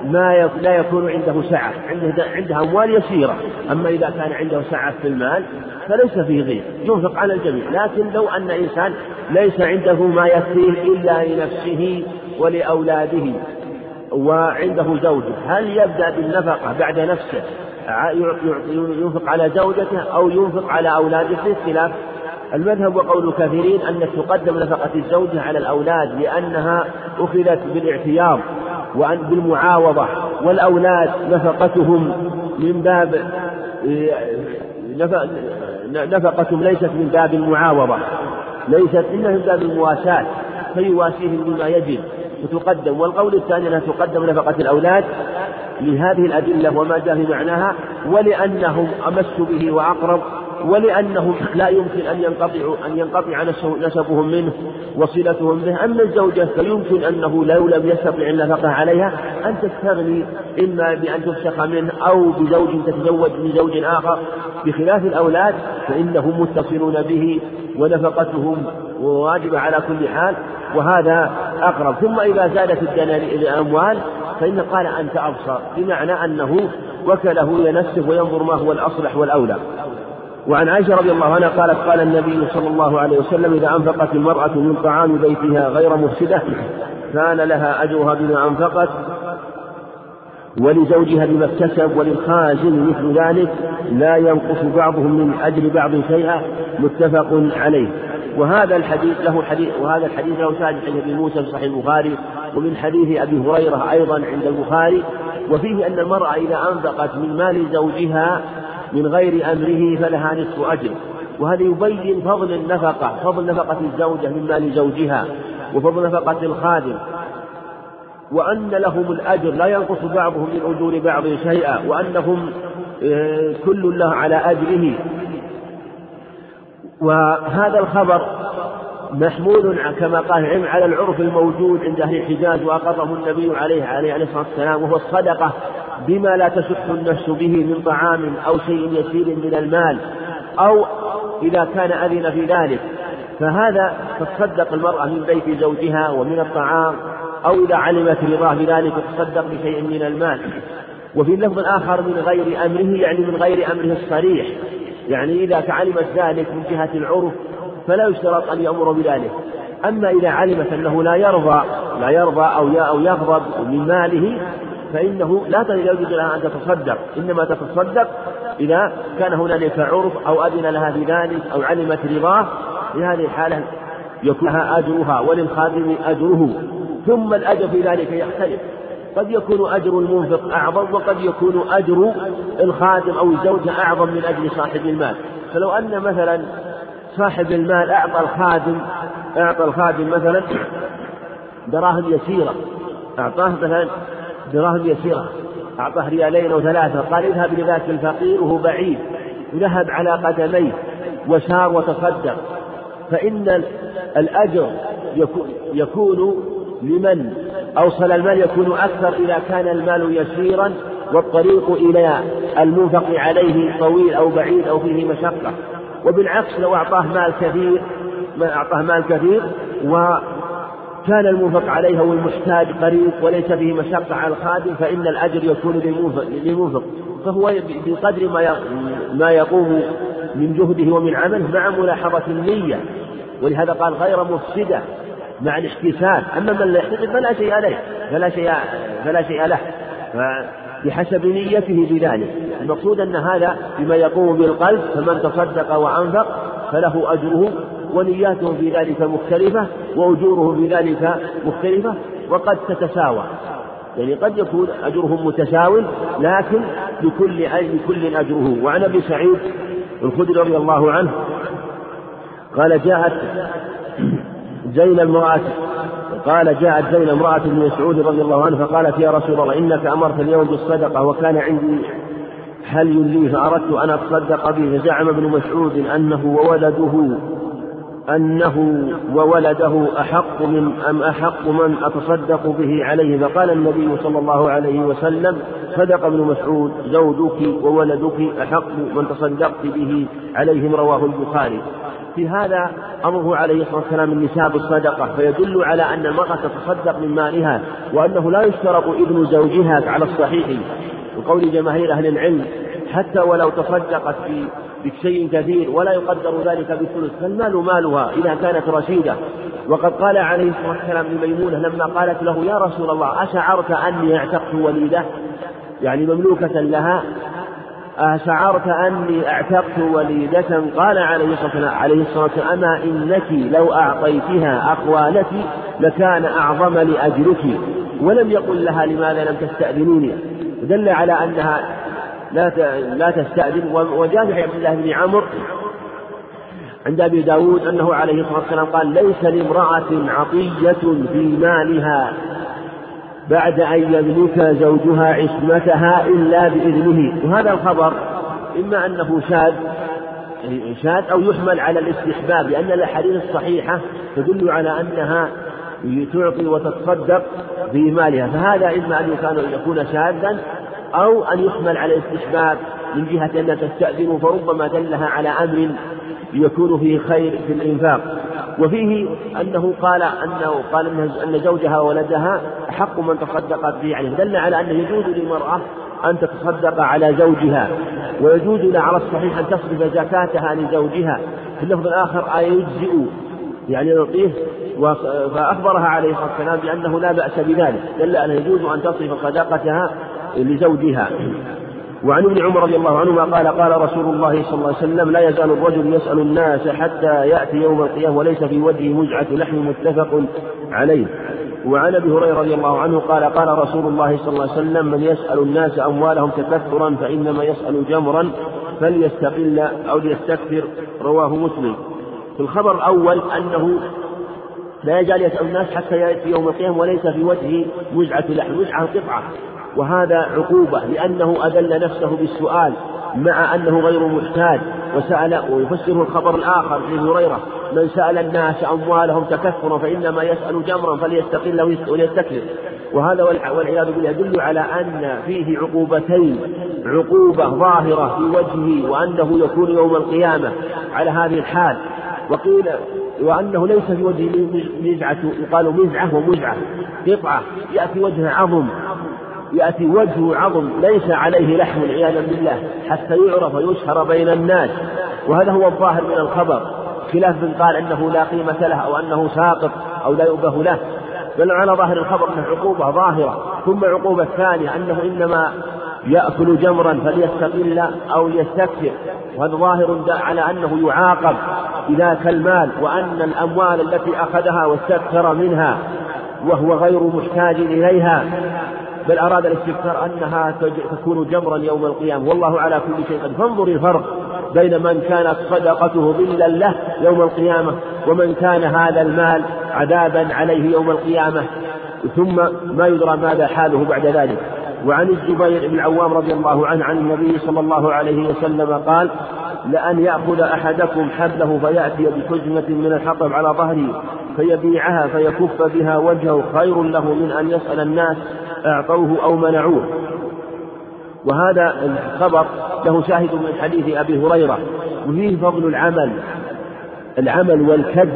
ما لا يكون عنده سعة عنده عنده أموال يسيرة. أما إذا كان عنده سعة في المال فليس فيه غير ينفق على الجميع. لكن لو أن إنسان ليس عنده ما يكفيه إلا لنفسه ولأولاده وعنده زوجة هل يبدأ بالنفقة بعد نفسه؟ ينفق على زوجته أو ينفق على أولاده؟ في خلاف المذهب وقول الكثيرين أن تقدم نفقة الزوجة على الأولاد لأنها أخذت بالاعتياض وأن بالمعاوضة والأولاد نفقتهم من باب نفقتهم ليست من باب المعاوضة ليست إنها من باب المواساة فيواسيهم بما يجب فتقدم والقول الثاني أنها تقدم نفقة الأولاد لهذه الأدلة وما جاء في معناها ولأنهم أمس به وأقرب ولأنهم لا يمكن أن ينقطعوا أن ينقطع نسبهم منه وصلتهم به، أما الزوجة فيمكن أنه لو لم يستطع النفقة عليها أن تستغني إما بأن تفسخ منه أو بزوج تتزوج من زوج آخر، بخلاف الأولاد فإنهم متصلون به ونفقتهم واجبة على كل حال وهذا أقرب، ثم إذا زادت الأموال فإن قال أنت أبصر بمعنى أنه وكله إلى نفسه وينظر ما هو الأصلح والأولى. وعن عائشة رضي الله عنها قالت قال النبي صلى الله عليه وسلم إذا أنفقت المرأة من طعام بيتها غير مفسدة كان لها أجرها بما أنفقت ولزوجها بما اكتسب وللخازن مثل ذلك لا ينقص بعضهم من أجر بعض شيئا متفق عليه. وهذا الحديث له حديث وهذا الحديث له شاهد عند ابي موسى في صحيح البخاري ومن حديث أبي هريرة أيضا عند البخاري وفيه أن المرأة إذا أنفقت من مال زوجها من غير أمره فلها نصف أجر. وهذا يبين فضل النفقة فضل نفقة الزوجة من مال زوجها وفضل نفقة الخادم؟ وأن لهم الأجر لا ينقص بعضهم من أجور بعض شيئا وأنهم آه، كل له على أجره. وهذا الخبر محمول كما قال على العرف الموجود عند أهل الحجاز وأقره النبي عليه عليه الصلاة والسلام وهو الصدقة. بما لا تشح النفس به من طعام أو شيء يسير من المال أو إذا كان أذن في ذلك. فهذا تصدق المرأة من بيت زوجها ومن الطعام أو إذا علمت رضاه بذلك تصدق بشيء من المال. وفي لفظ آخر من غير أمره يعني من غير أمره الصريح. يعني إذا علمت ذلك من جهة العرف فلا يشترط أن يأمر بذلك. أما إذا علمت أنه لا يرضى لا يرضى أو أو يغضب من ماله فإنه لا يجوز لها أن تتصدق. إنما تتصدق إذا كان هنالك عرف أو أذن لها بذلك أو علمت رضاه. في هذه الحالة يكون لها أجرها وللخادم أجره. ثم الأجر في ذلك يختلف. قد يكون أجر المنفق أعظم وقد يكون أجر الخادم أو الزوجة أعظم من أجل صاحب المال. فلو أن مثلا صاحب المال أعطى الخادم أعطى الخادم مثلا دراهم يسيرة أعطاه مثلا دراهم يسيرة. أعطاه ريالين أو ثلاثة. قال اذهب لذاك الفقير وهو بعيد. وذهب على قدميه وسار وتصدق. فإن الأجر يكون لمن أوصل المال يكون أكثر إذا كان المال يسيرا والطريق إلى المنفق عليه طويل أو بعيد أو فيه مشقة. وبالعكس لو أعطاه مال كثير ما أعطاه مال كثير وكان المنفق عليه هو المحتاج قريب وليس به مشقة على الخادم فإن الأجر يكون للمنفق فهو بقدر ما ما يقوم من جهده ومن عمله مع ملاحظة النية. ولهذا قال غير مفسدة مع الاحتساب. أما من لا يحتسب فلا شيء عليه فلا شيء فلا شيء له. بحسب نيته بذلك. المقصود أن هذا بما يقوم بالقلب فمن تصدق وأنفق فله أجره ونياته في ذلك مختلفة وأجوره في ذلك مختلفة وقد تتساوى. يعني قد يكون أجرهم متساو لكن لكل لكل أجره. وعن أبي سعيد الخدري رضي الله عنه قال جاءت زين المرأة قال جاءت زين امرأة بن مسعود رضي الله عنه فقالت يا رسول الله إنك أمرت اليوم بالصدقة وكان عندي حلي لي فأردت أن أتصدق به فزعم ابن مسعود أنه وولده أنه وولده أحق من أم أحق من أتصدق به عليه. فقال النبي صلى الله عليه وسلم صدق ابن مسعود زوجك وولدك أحق من تصدقت به عليهم رواه البخاري. في هذا أمره عليه الصلاة والسلام النساء بالصدقة فيدل على أن المرأة تتصدق من مالها وأنه لا يشترط ابن زوجها على الصحيح. وقول جماهير أهل العلم حتى ولو تصدقت في بشيء كثير ولا يقدر ذلك بالثلث فالمال مالها إذا كانت رشيدة. وقد قال عليه الصلاة والسلام لميمونة لما قالت له يا رسول الله أشعرت أني اعتقت وليدة؟ يعني مملوكة لها. أشعرت أني اعتقت وليدة؟ قال عليه الصلاة والسلام أما إنك لو أعطيتها أخوالك لكان أعظم لأجرك ولم يقل لها لماذا لم تستأذنوني دل على أنها لا لا تستأذن. وجاء في عبد الله بن عمرو عند أبي داود أنه عليه الصلاة والسلام قال ليس لامرأة عطية في مالها بعد أن يملك زوجها عصمتها إلا بإذنه. وهذا الخبر إما أنه شاذ شاذ أو يحمل على الاستحباب لأن الأحاديث الصحيحة تدل على أنها تعطي وتتصدق في مالها فهذا إما أن يكون شاذا أو أن يحمل على الاستحباب من جهة أنها تستأذن فربما دلها على أمر يكون فيه خير في الإنفاق. وفيه أنه قال أنه قال أن زوجها وولدها أحق من تصدقت به عليه. دل على أنه يجوز للمرأة أن تتصدق على زوجها ويجوز لها على الصحيح أن تصرف زكاتها لزوجها. في اللفظ الآخر أيجزئ؟ يعني يعطيه فأخبرها عليه الصلاة والسلام بأنه لا بأس بذلك. دل أنه يجوز أن تصرف صدقتها لزوجها. وعن ابن عمر رضي الله عنهما قال قال رسول الله صلى الله عليه وسلم لا يزال الرجل يسأل الناس حتى يأتي يوم القيامة وليس في وجهه مزعة لحم متفق عليه. وعن أبي هريرة رضي الله عنه قال قال رسول الله صلى الله عليه وسلم من يسأل الناس أموالهم تكثرا فإنما يسأل جمرا فليستقل أو ليستكثر. رواه مسلم. في الخبر الأول أنه لا يزال يسأل الناس حتى يأتي يوم القيامة وليس في وجهه مزعة لحم مزعة قطعة. وهذا عقوبة لأنه أذل نفسه بالسؤال مع أنه غير محتاج وسأل ويفسره الخبر الآخر في هريرة من سأل الناس أموالهم تكثرا فإنما يسأل جمرا فليستقل وليستكثر وهذا والعياذ بالله يدل على أن فيه عقوبتين عقوبة ظاهرة في وجهه وأنه يكون يوم القيامة على هذه الحال. وقيل وأنه ليس في وجهه مزعة يقال مزعة ومزعة قطعة يأتي وجه عظم. يأتي وجه عظم ليس عليه لحم عياذا بالله حتى يعرف ويشهر بين الناس. وهذا هو الظاهر من الخبر. خلاف من قال أنه لا قيمة له أو أنه ساقط أو لا يؤبه له. بل على ظاهر الخبر أنه عقوبة ظاهرة. ثم عقوبة ثانية أنه إنما يأكل جمرا فليستقل أو ليستكثر وهذا ظاهر على أنه يعاقب بذاك المال وأن الأموال التي أخذها واستكثر منها وهو غير محتاج إليها. بل أراد الاستكثار أنها تكون جمرا يوم القيامة. والله على كل شيء قد فانظر الفرق بين من كانت صدقته ظلا له يوم القيامة ومن كان هذا المال عذابا عليه يوم القيامة. ثم ما يدرى ماذا حاله بعد ذلك. وعن الزبير بن العوام رضي الله عنه عن النبي صلى الله عليه وسلم قال لأن يأخذ أحدكم حبله فيأتي بحزمة من الحطب على ظهره فيبيعها فيكف بها وجهه خير له من أن يسأل الناس أعطوه أو منعوه. وهذا الخبر له شاهد من حديث أبي هريرة. وفيه فضل العمل. العمل والكد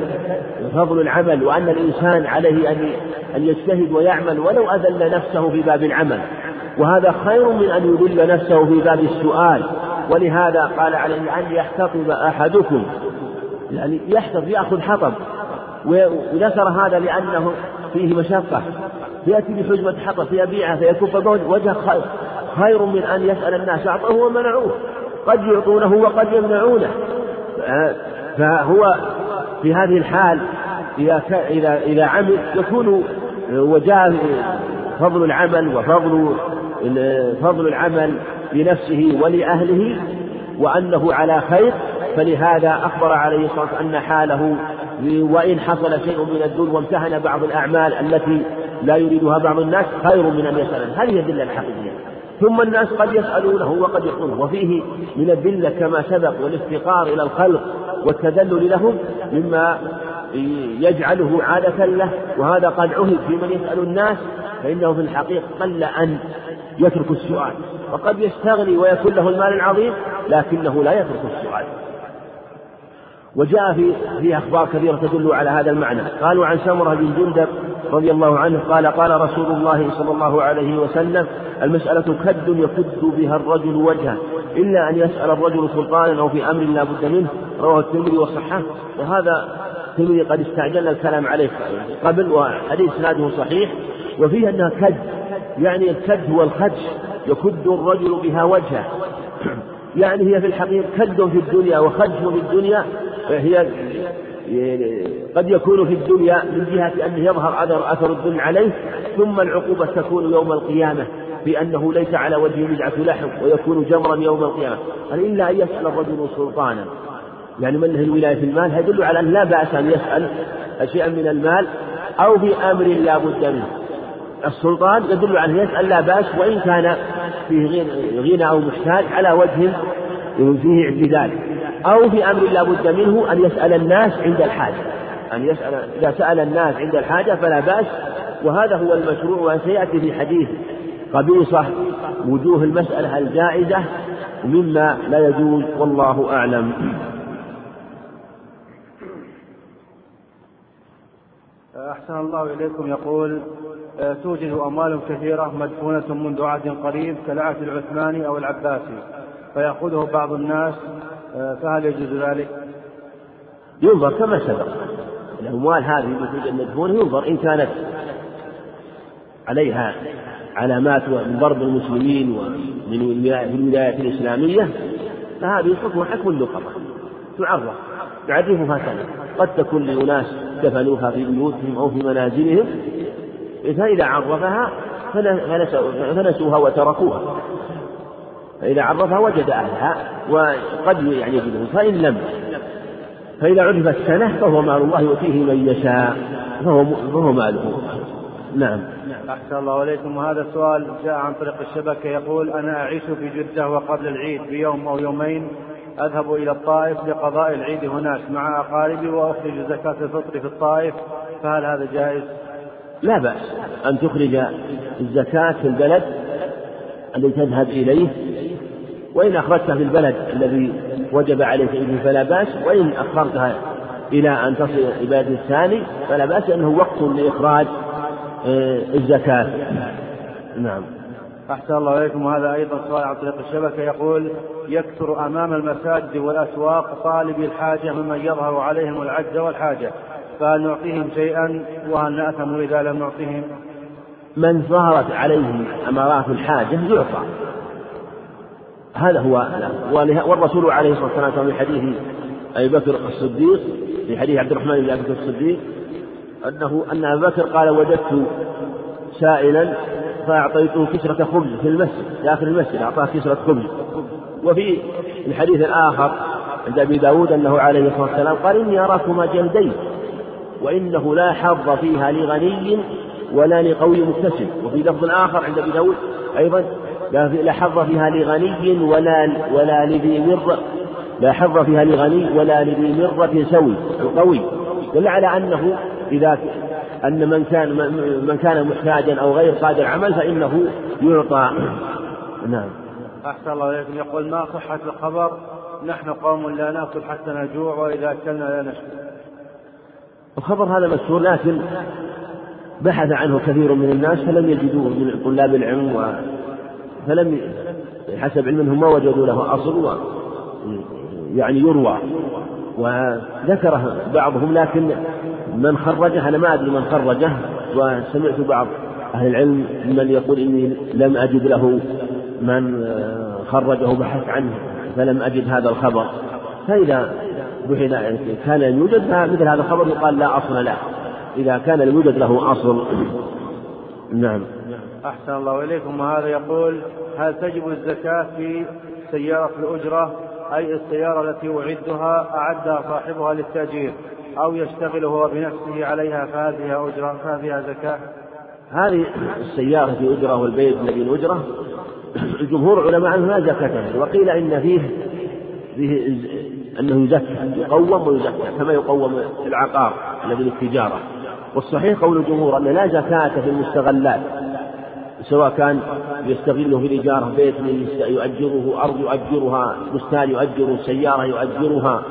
فضل العمل. وأن الإنسان عليه أن أن يجتهد ويعمل ولو أذل نفسه في باب العمل. وهذا خير من أن يذل نفسه في باب السؤال. ولهذا قال عليه أن يحتطب أحدكم. يعني يحتطب يأخذ حطب. وذكر هذا لأنه فيه مشقة. يأتي بحجمة حطب فيبيعها فيكف وجه خير خير من أن يسأل الناس. أعطوه ومنعوه. قد يعطونه وقد يمنعونه. فهو في هذه الحال إذا إذا إذا عمل يكون وجاء فضل العمل وفضل فضل العمل لنفسه ولأهله وأنه على خير. فلهذا أخبر عليه الصلاة والسلام أن حاله وإن حصل شيء من الذل وامتهن بعض الأعمال التي لا يريدها بعض الناس خير من أن يسأل. هذه الذلة الحقيقية. ثم الناس قد يسألونه وقد يعطونه وفيه من الذلة كما سبق والافتقار إلى الخلق والتذلل لهم مما يجعله عادة له وهذا قد عهد في من يسأل الناس فإنه في الحقيقة قل أن يترك السؤال وقد يستغني ويكون له المال العظيم لكنه لا يترك السؤال. وجاء في في أخبار كثيرة تدل على هذا المعنى. قالوا عن سمرة بن جندب رضي الله عنه قال قال رسول الله صلى الله عليه وسلم المسألة كد يكد بها الرجل وجهه إلا أن يسأل الرجل سلطانا أو في أمر لا بد منه رواه الترمذي وصححه وهذا الترمذي قد استعجلنا الكلام عليه قبل وحديث إسناده صحيح وفيه أنها كد يعني الكد هو الخدش يكد الرجل بها وجهه. يعني هي في الحقيقة كد في الدنيا وخدش في الدنيا هي قد يكون في الدنيا من جهة أنه يظهر أثر أثر الظلم عليه ثم العقوبة تكون يوم القيامة بأنه ليس على وجهه بدعة لحم ويكون جمرا يوم القيامة. قال إلا أن يسأل الرجل سلطانا. يعني من له الولاية في المال؟ يدل على أن لا بأس أن يسأل شيئا من المال أو في أمر لا بد منه. السلطان يدل على أن يسأل لا بأس وإن كان فيه غنى أو محتاج على وجه فيه اعتدال. أو في أمر لا بد منه أن يسأل الناس عند الحاجة. أن يسأل إذا سأل الناس عند الحاجة فلا بأس. وهذا هو المشروع وسيأتي في حديث قبيصة وجوه المسألة الجائزة مما لا يجوز والله أعلم. أحسن الله إليكم. يقول آه، توجد أموال كثيرة مدفونة منذ عهد قريب كالعهد العثماني أو العباسي فيأخذه بعض الناس آه، فهل يجوز ذلك؟ ينظر كما سبق. الأموال هذه التي توجد مدفونة ينظر إن كانت عليها علامات من ضرب المسلمين ومن الولايات الإسلامية فهذه حكم حكم اللقطة تعرف يعرفها سنة قد تكون لأناس دفنوها في بيوتهم أو في منازلهم. فإذا عرفها فنسوها وتركوها. فإذا عرفها وجد أهلها وقد يعني يجدهم فإن لم فإذا عرفت سنة فهو مال الله يؤتيه من يشاء. فهو فهو ماله. نعم. أحسن الله عليكم وهذا السؤال جاء عن طريق الشبكة. يقول أنا أعيش في جدة وقبل العيد بيوم أو يومين أذهب إلى الطائف لقضاء العيد هناك مع أقاربي وأخرج زكاة الفطر في الطائف فهل هذا جائز؟ لا بأس. أن تخرج الزكاة في البلد الذي تذهب إليه وإن أخرجتها في البلد الذي وجب عليك إليه فلا بأس وإن أخرتها إلى أن تصل إلى البلد الثاني فلا بأس أنه وقت لإخراج آه، الزكاة. نعم. أحسن الله إليكم. وهذا أيضا سؤال عن طريق الشبكة. يقول يكثر أمام المساجد والأسواق طالبي الحاجة ممن يظهر عليهم العجز والحاجة. فهل نعطيهم شيئا؟ وهل نأثم إذا لم نعطيهم؟ من ظهرت عليه أمارات الحاجة يعطى. هذا هو والرسول عليه الصلاة والسلام في حديث أبي بكر الصديق في حديث عبد الرحمن بن أبي بكر الصديق أنه أن أبا بكر قال وجدت سائلا فأعطيته كسرة خبز في المسجد داخل المسجد أعطاه كسرة خبز. وفي الحديث الآخر عند أبي داود أنه عليه الصلاة والسلام قال إني أراكما جلدين وإنه لا حظ فيها لغني ولا لقوي مكتسب. وفي لفظ آخر عند أبي داود أيضا لا حظ فيها لغني ولا ولا لذي مر لا حظ فيها لغني ولا لذي مرة سوي القوي. دل على أنه إذا أن من كان من كان محتاجا أو غير قادر عمل فإنه يعطى. نعم. أحسن الله إليكم. يقول ما صحة الخبر؟ نحن قوم لا نأكل حتى نجوع وإذا أكلنا لا نشكر الخبر هذا مشهور لكن بحث عنه كثير من الناس فلم يجدوه من طلاب العلم و فلم حسب علمهم ما وجدوا له أصل و يعني يروى. وذكره بعضهم لكن من خرجه أنا ما أدري من خرجه وسمعت بعض أهل العلم من يقول إني لم أجد له من خرجه بحث عنه فلم أجد هذا الخبر. فإذا بحث كان يوجد فمثل هذا الخبر يقال لا أصل له. إذا كان لم يوجد له أصل نعم. أحسن الله إليكم. وهذا يقول هل تجب الزكاة في سيارة الأجرة؟ أي السيارة التي أعدها أعدها صاحبها للتأجير؟ أو يشتغل هو بنفسه عليها فيها أجرة فيها زكاة؟ هذه السيارة في أجرة والبيت الذي أجرة. الجمهور علماء لا زكاة وقيل إن فيه فيه أنه يزكى يقوم ويزكى كما يقوم العقار الذي للتجارة والصحيح قول الجمهور أن لا زكاة في المستغلات سواء كان يستغله في الإجارة بيت يؤجره أرض يؤجرها بستان يؤجره سيارة يؤجرها.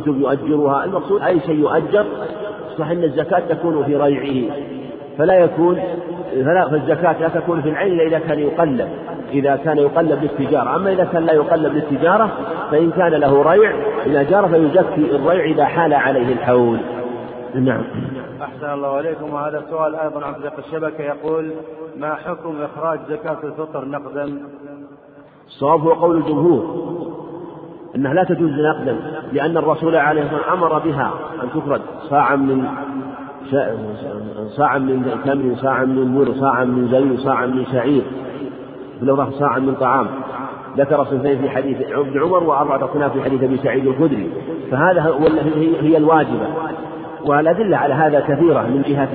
كتب يؤجرها. المقصود أي شيء يؤجر صح أن الزكاة تكون في ريعه فلا يكون فلا فالزكاة لا تكون في العين إلا إذا كان يقلب إذا كان يقلب للتجارة. أما إذا كان لا يقلب للتجارة فإن كان له ريع إذا جار فيزكي الريع إذا حال عليه الحول. نعم. أحسن الله عليكم وهذا سؤال أيضا عن طريق الشبكة يقول ما حكم إخراج زكاة الفطر نقدا؟ الصواب هو قول الجمهور. أنها لا تجوز نقدا لأن الرسول عليه الصلاة والسلام أمر بها أن تخرج صاعا من صاعا من تمر صاعا من مر صاعا من زيت صاعا من شعير بلغة صاعا من طعام. ذكر صنفين في حديث ابن عمر وأربعة أصناف في حديث أبي سعيد الخدري. فهذا هي الواجبة. والأدلة على هذا كثيرة من جهة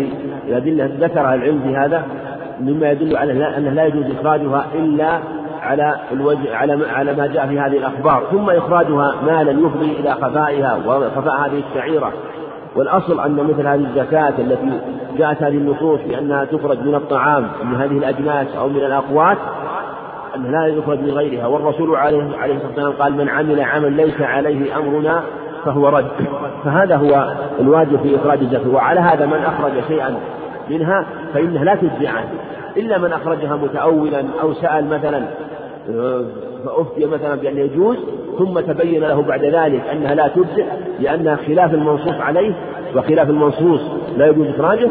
الأدلة ذكرها العلم في هذا مما يدل على أنه لا يجوز إخراجها إلا على الوجه على على ما جاء في هذه الأخبار. ثم إخراجها مالا يفضي إلى خفائها وخفاء هذه الشعيرة. والأصل أن مثل هذه الزكاة التي جاءت هذه النصوص بأنها تخرج من الطعام من هذه الأجناس أو من الأقوات أنها لا يخرج من غيرها. والرسول عليه عليه الصلاة والسلام قال من عمل عمل ليس عليه أمرنا فهو رد. فهذا هو الواجب في إخراج الزكاة. وعلى هذا من أخرج شيئا منها فإنها لا تجزي عنه. إلا من أخرجها متأولا أو سأل مثلا فأفتي مثلا بأن يجوز ثم تبين له بعد ذلك أنها لا تجزئ لأنها خلاف المنصوص عليه وخلاف المنصوص لا يجوز إخراجه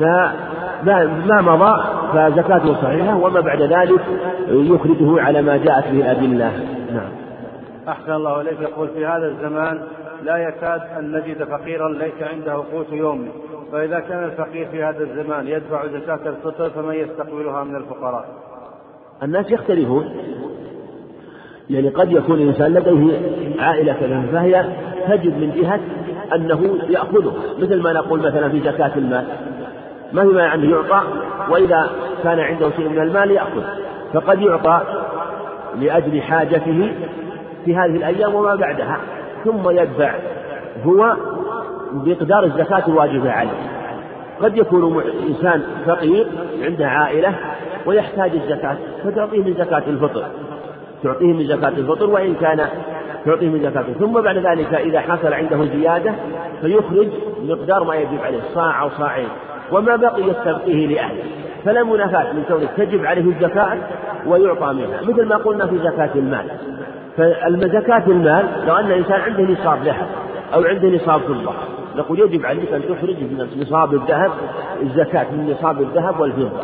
فما مضى فزكاته صحيحة وما بعد ذلك يخرجه على ما جاءت به الأدلة. نعم. أحسن الله إليك. يقول في هذا الزمان لا يكاد أن نجد فقيرا ليس عنده قوت يومه فإذا كان الفقير في هذا الزمان يدفع زكاة الفطر فمن يستقبلها من الفقراء. الناس يختلفون. يعني قد يكون الإنسان لديه عائلة كذا فهي تجد من جهة أنه يأخذه. مثل ما نقول مثلا في زكاة المال. ما في مانع أنه يعطى وإذا كان عنده شيء من المال يأخذ. فقد يعطى لأجل حاجته في هذه الأيام وما بعدها. ثم يدفع هو بمقدار الزكاة الواجبة عليه. قد يكون إنسان فقير عنده عائلة ويحتاج الزكاة فتعطيه من زكاة الفطر. تعطيه من زكاة الفطر وإن كان تعطيه من زكاة ثم بعد ذلك إذا حصل عنده زيادة فيخرج مقدار ما يجب عليه صاع أو صاعين. وما بقي يستبقيه لأهله. فلا منافاة من كونه تجب عليه الزكاة ويعطى منها. مثل ما قلنا في زكاة المال. فالزكاة المال لو أن الإنسان عنده نصاب ذهب أو عنده نصاب فضة نقول يجب عليك أن تخرج من نصاب الذهب الزكاة من نصاب الذهب والفضة.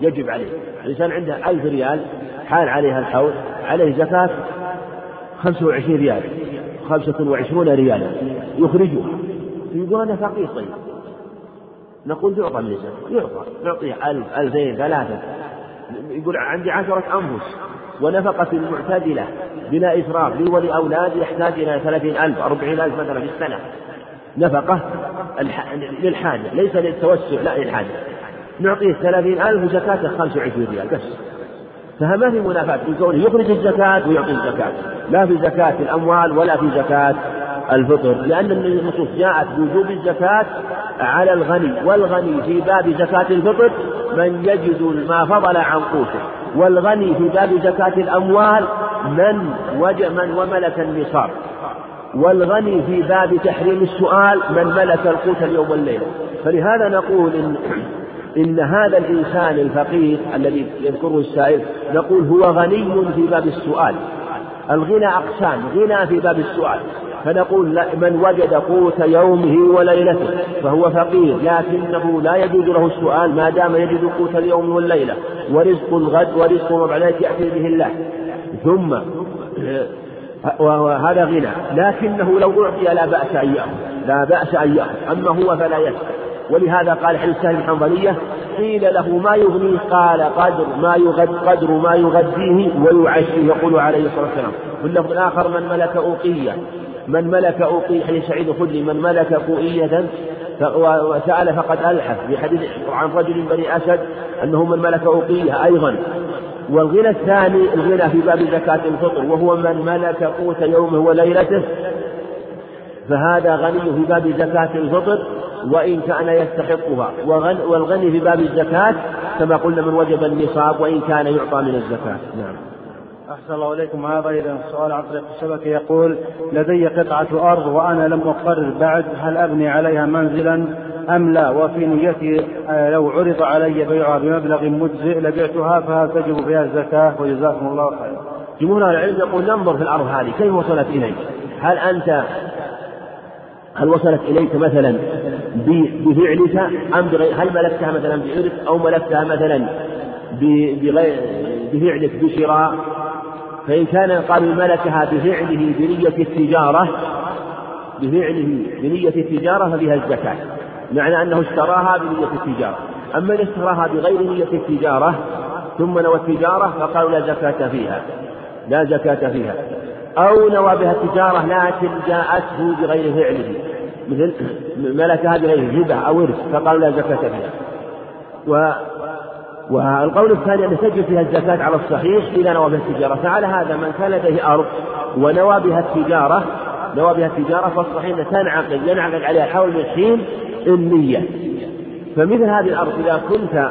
يجب عليه الإنسان عنده ألف ريال حال عليها الحول عليه زكاة خمسة وعشرين ريال خمسة وعشرون ريالا. يخرجها. يقول أنا فقير طيب. نقول يعطى من الزكاة. يعطى. نعطيه ألف ألفين ثلاثة. يقول عندي عشرة أنفس ونفقة المعتدلة بلا إسراف. لي ولأولادي يحتاج إلى ثلاثين ألف أربعين ألف مثلا في السنة. نفقة للحاجة ليس للتوسع لا للحاجة. نعطيه ثلاثين ألف وزكاته خمسة وعشرين ريال بس. فما في منافاة. في كونه يخرج الزكاة ويعطي الزكاة. لا في زكاة الأموال ولا في زكاة الفطر لأن النصوص جاءت بوجوب الزكاة على الغني والغني في باب زكاة الفطر من يجد ما فضل عن قوته والغني في باب زكاة الأموال من وجد من وملك النصاب. والغني في باب تحريم السؤال من ملك القوت اليوم والليلة فلهذا نقول إن إن هذا الإنسان الفقير الذي يذكره السائل نقول هو غني في باب السؤال. الغنى أقسام غنى في باب السؤال. فنقول من وجد قوت يومه وليلته فهو فقير لكنه لا يجوز له السؤال ما دام يجد قوت اليوم والليلة. ورزق الغد ورزق بعد يأتي به الله. ثم وهذا غنى. لكنه لو أعطي لا بأس أن يأخذ. لا بأس أن يأخذ. أما هو فلا يسأل. ولهذا قال حديث سهل الحنظلية قيل له ما يغنيه قال قدر ما يغد قدر ما يغذيه ويعشيه. يقول عليه الصلاة والسلام. واللفظ الآخر من ملك أوقية. من ملك أوقية حديث سعيد الخدري. من ملك أوقية وسأل فقد ألحف في حديث عن رجل بني أسد أنه من ملك أوقية أيضا. والغنى الثاني الغنى في باب زكاة الفطر وهو من ملك قوت يومه وليلته فهذا غني في باب زكاة الفطر وإن كان يستحقها. والغني في باب الزكاة كما قلنا من وجب النصاب وإن كان يعطى من الزكاة. نعم. أحسن الله إليكم. هذا إذا سؤال عن طريق الشبكة يقول لدي قطعة أرض وأنا لم أقرر بعد هل أبني عليها منزلا؟ أم لا؟ وفي نيتي آه، لو عرض علي بيعها بمبلغ مجزئ لبعتها فهل تجب فيها الزكاة؟ وجزاكم الله خيرا. جمهور العلم يقول ننظر في الأرض هذه كيف وصلت إليك؟ هل أنت هل وصلت إليك مثلا بفعلك؟ أم بغير هل ملكتها مثلا بإرث أو ملكتها مثلا بغير بفعلك بشراء؟ فإن كان قالوا ملكها بفعله بنية التجارة بفعله بنية التجارة ففيها الزكاة. معنى أنه اشتراها بنية التجارة. أما إن اشتراها بغير نية التجارة ثم نوى التجارة فقالوا لا زكاة فيها. لا زكاة فيها. أو نوى بها التجارة لكن جاءته بغير فعله. مثل ملكها بغير هبة أو إرث فقالوا لا زكاة فيها. و والقول الثاني أن تجب فيها الزكاة على الصحيح إذا نوى بها التجارة. فعلى هذا من كان لديه أرض ونوى بها التجارة نوى بها التجارة فالصحيح أن تنعقد ينعقد عليها حول من حين النية. فمثل هذه الأرض إذا كنت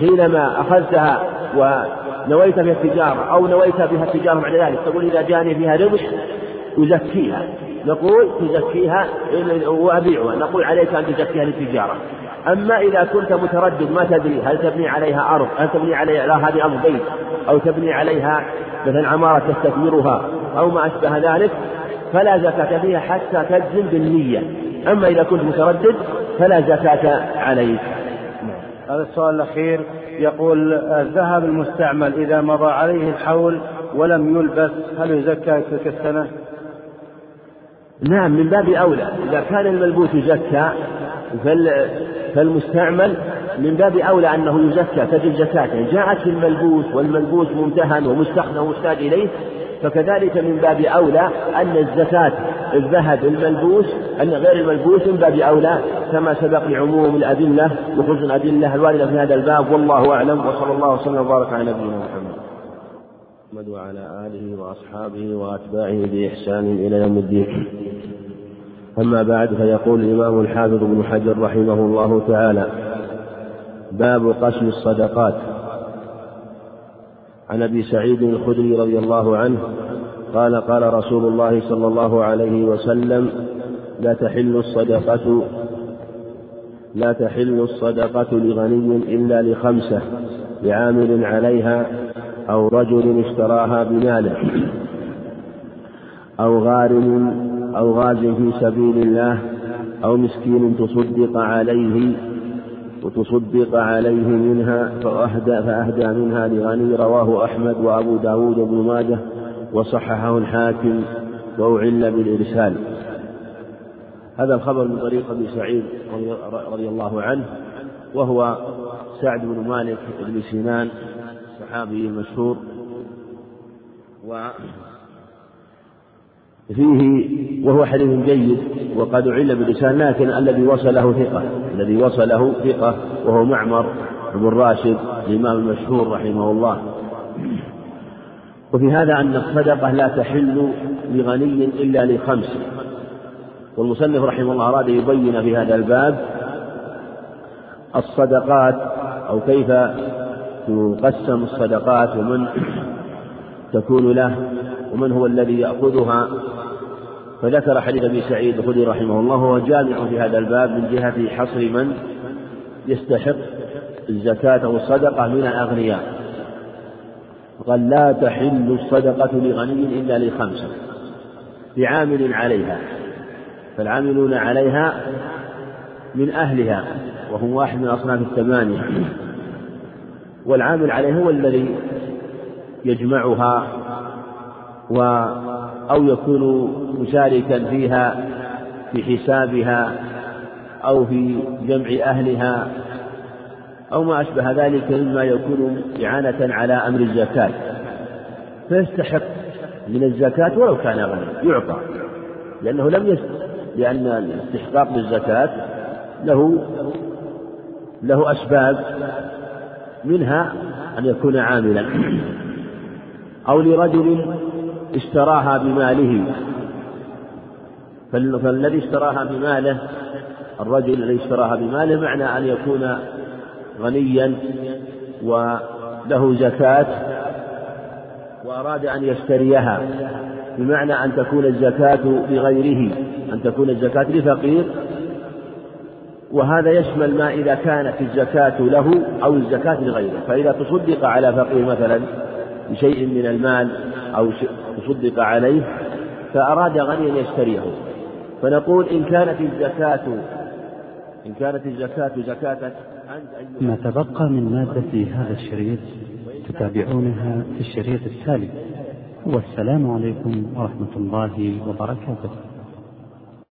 حينما أخذتها ونويت بها التجارة أو نويت بها التجارة بعد ذلك تقول إذا جاني فيها ربح أزكيها. نقول تزكيها وأبيعها نقول عليك أن تزكيها للتجارة. أما إذا كنت متردد ما تدري هل تبني عليها أرض هل تبني عليها هذه أرض بيت أو تبني عليها مثلا عمارة تستثمرها أو ما أشبه ذلك فلا زكاة فيها حتى تجزم بالنية. أما إذا كنت متردد فلا زكاة عليك. هذا السؤال الأخير. يقول الذهب المستعمل إذا مضى عليه الحول ولم يلبس هل يزكى تلك السنة؟ نعم من باب أولى. إذا كان الملبوس يزكى فالمستعمل من باب أولى أنه يزكى تجب زكاته. جاءت الملبوس والملبوس ممتهن ومستخدم ومحتاج إليه فكذلك من باب أولى أن الزكاة الذهب الملبوس أن غير الملبوس من باب أولى كما سبق لعموم الأدلة وخصوص الأدلة الواردة في هذا الباب والله أعلم وصلى الله وسلم وبارك على نبينا محمد. محمد وعلى آله وأصحابه وأتباعه بإحسان إلى يوم الدين. أما بعد فيقول الإمام الحافظ ابن حجر رحمه الله تعالى باب قسم الصدقات. عن أبي سعيد الخدري رضي الله عنه قال قال رسول الله صلى الله عليه وسلم لا تحل الصدقة لا تحل الصدقة لغني إلا لخمسة لعامل عليها أو رجل اشتراها بماله أو غارم أو غاز في سبيل الله أو مسكين تصدق عليه وتصدق عليه منها فأهدى, فأهدى منها لغني رواه أحمد وأبو داود بن ماجه وصححه الحاكم وأعل بالإرسال. هذا الخبر من طريق أبي سعيد رضي الله عنه وهو سعد بن مالك بن سنان الصحابي المشهور و فيه وهو حديث جيد وقد عل بلسان لكن الذي وصله ثقة الذي وصله ثقة وهو معمر بن راشد الإمام المشهور رحمه الله. وفي هذا أن الصدقة لا تحل لغني إلا لخمس. والمصنف رحمه الله أراد يبين في هذا الباب الصدقات أو كيف تقسم الصدقات ومن تكون له ومن هو الذي يأخذها. فذكر حديث أبي سعيد الخدري رحمه الله وهو جامع في هذا الباب من جهة حصر من يستحق الزكاة والصدقة من الأغنياء. قال لا تحل الصدقة لغني إلا لخمسة لعامل عليها فالعاملون عليها من أهلها وهم واحد من أصناف الثمانية. والعامل عليها هو الذي يجمعها و أو يكون مشاركا فيها في حسابها أو في جمع أهلها أو ما أشبه ذلك مما يكون إعانة على أمر الزكاة. فيستحق من الزكاة ولو كان غني يعطى. لأنه لم يست... لأن الاستحقاق للزكاة له له أسباب منها أن يكون عاملا. أو لرجل اشتراها بماله فالذي اشتراها بماله الرجل الذي اشتراها بماله معنى أن يكون غنيا وله زكاة وأراد أن يشتريها. بمعنى أن تكون الزكاة لغيره أن تكون الزكاة لفقير. وهذا يشمل ما إذا كانت الزكاة له أو الزكاة لغيره. فإذا تصدق على فقير مثلا بشيء من المال أو تصدق عليه فأراد غنيا يشتريه. فنقول إن كانت الزكاة إن كانت الزكاة زكاة ما تبقى من مادة هذا الشريط تتابعونها في الشريط التالي. والسلام عليكم ورحمة الله وبركاته.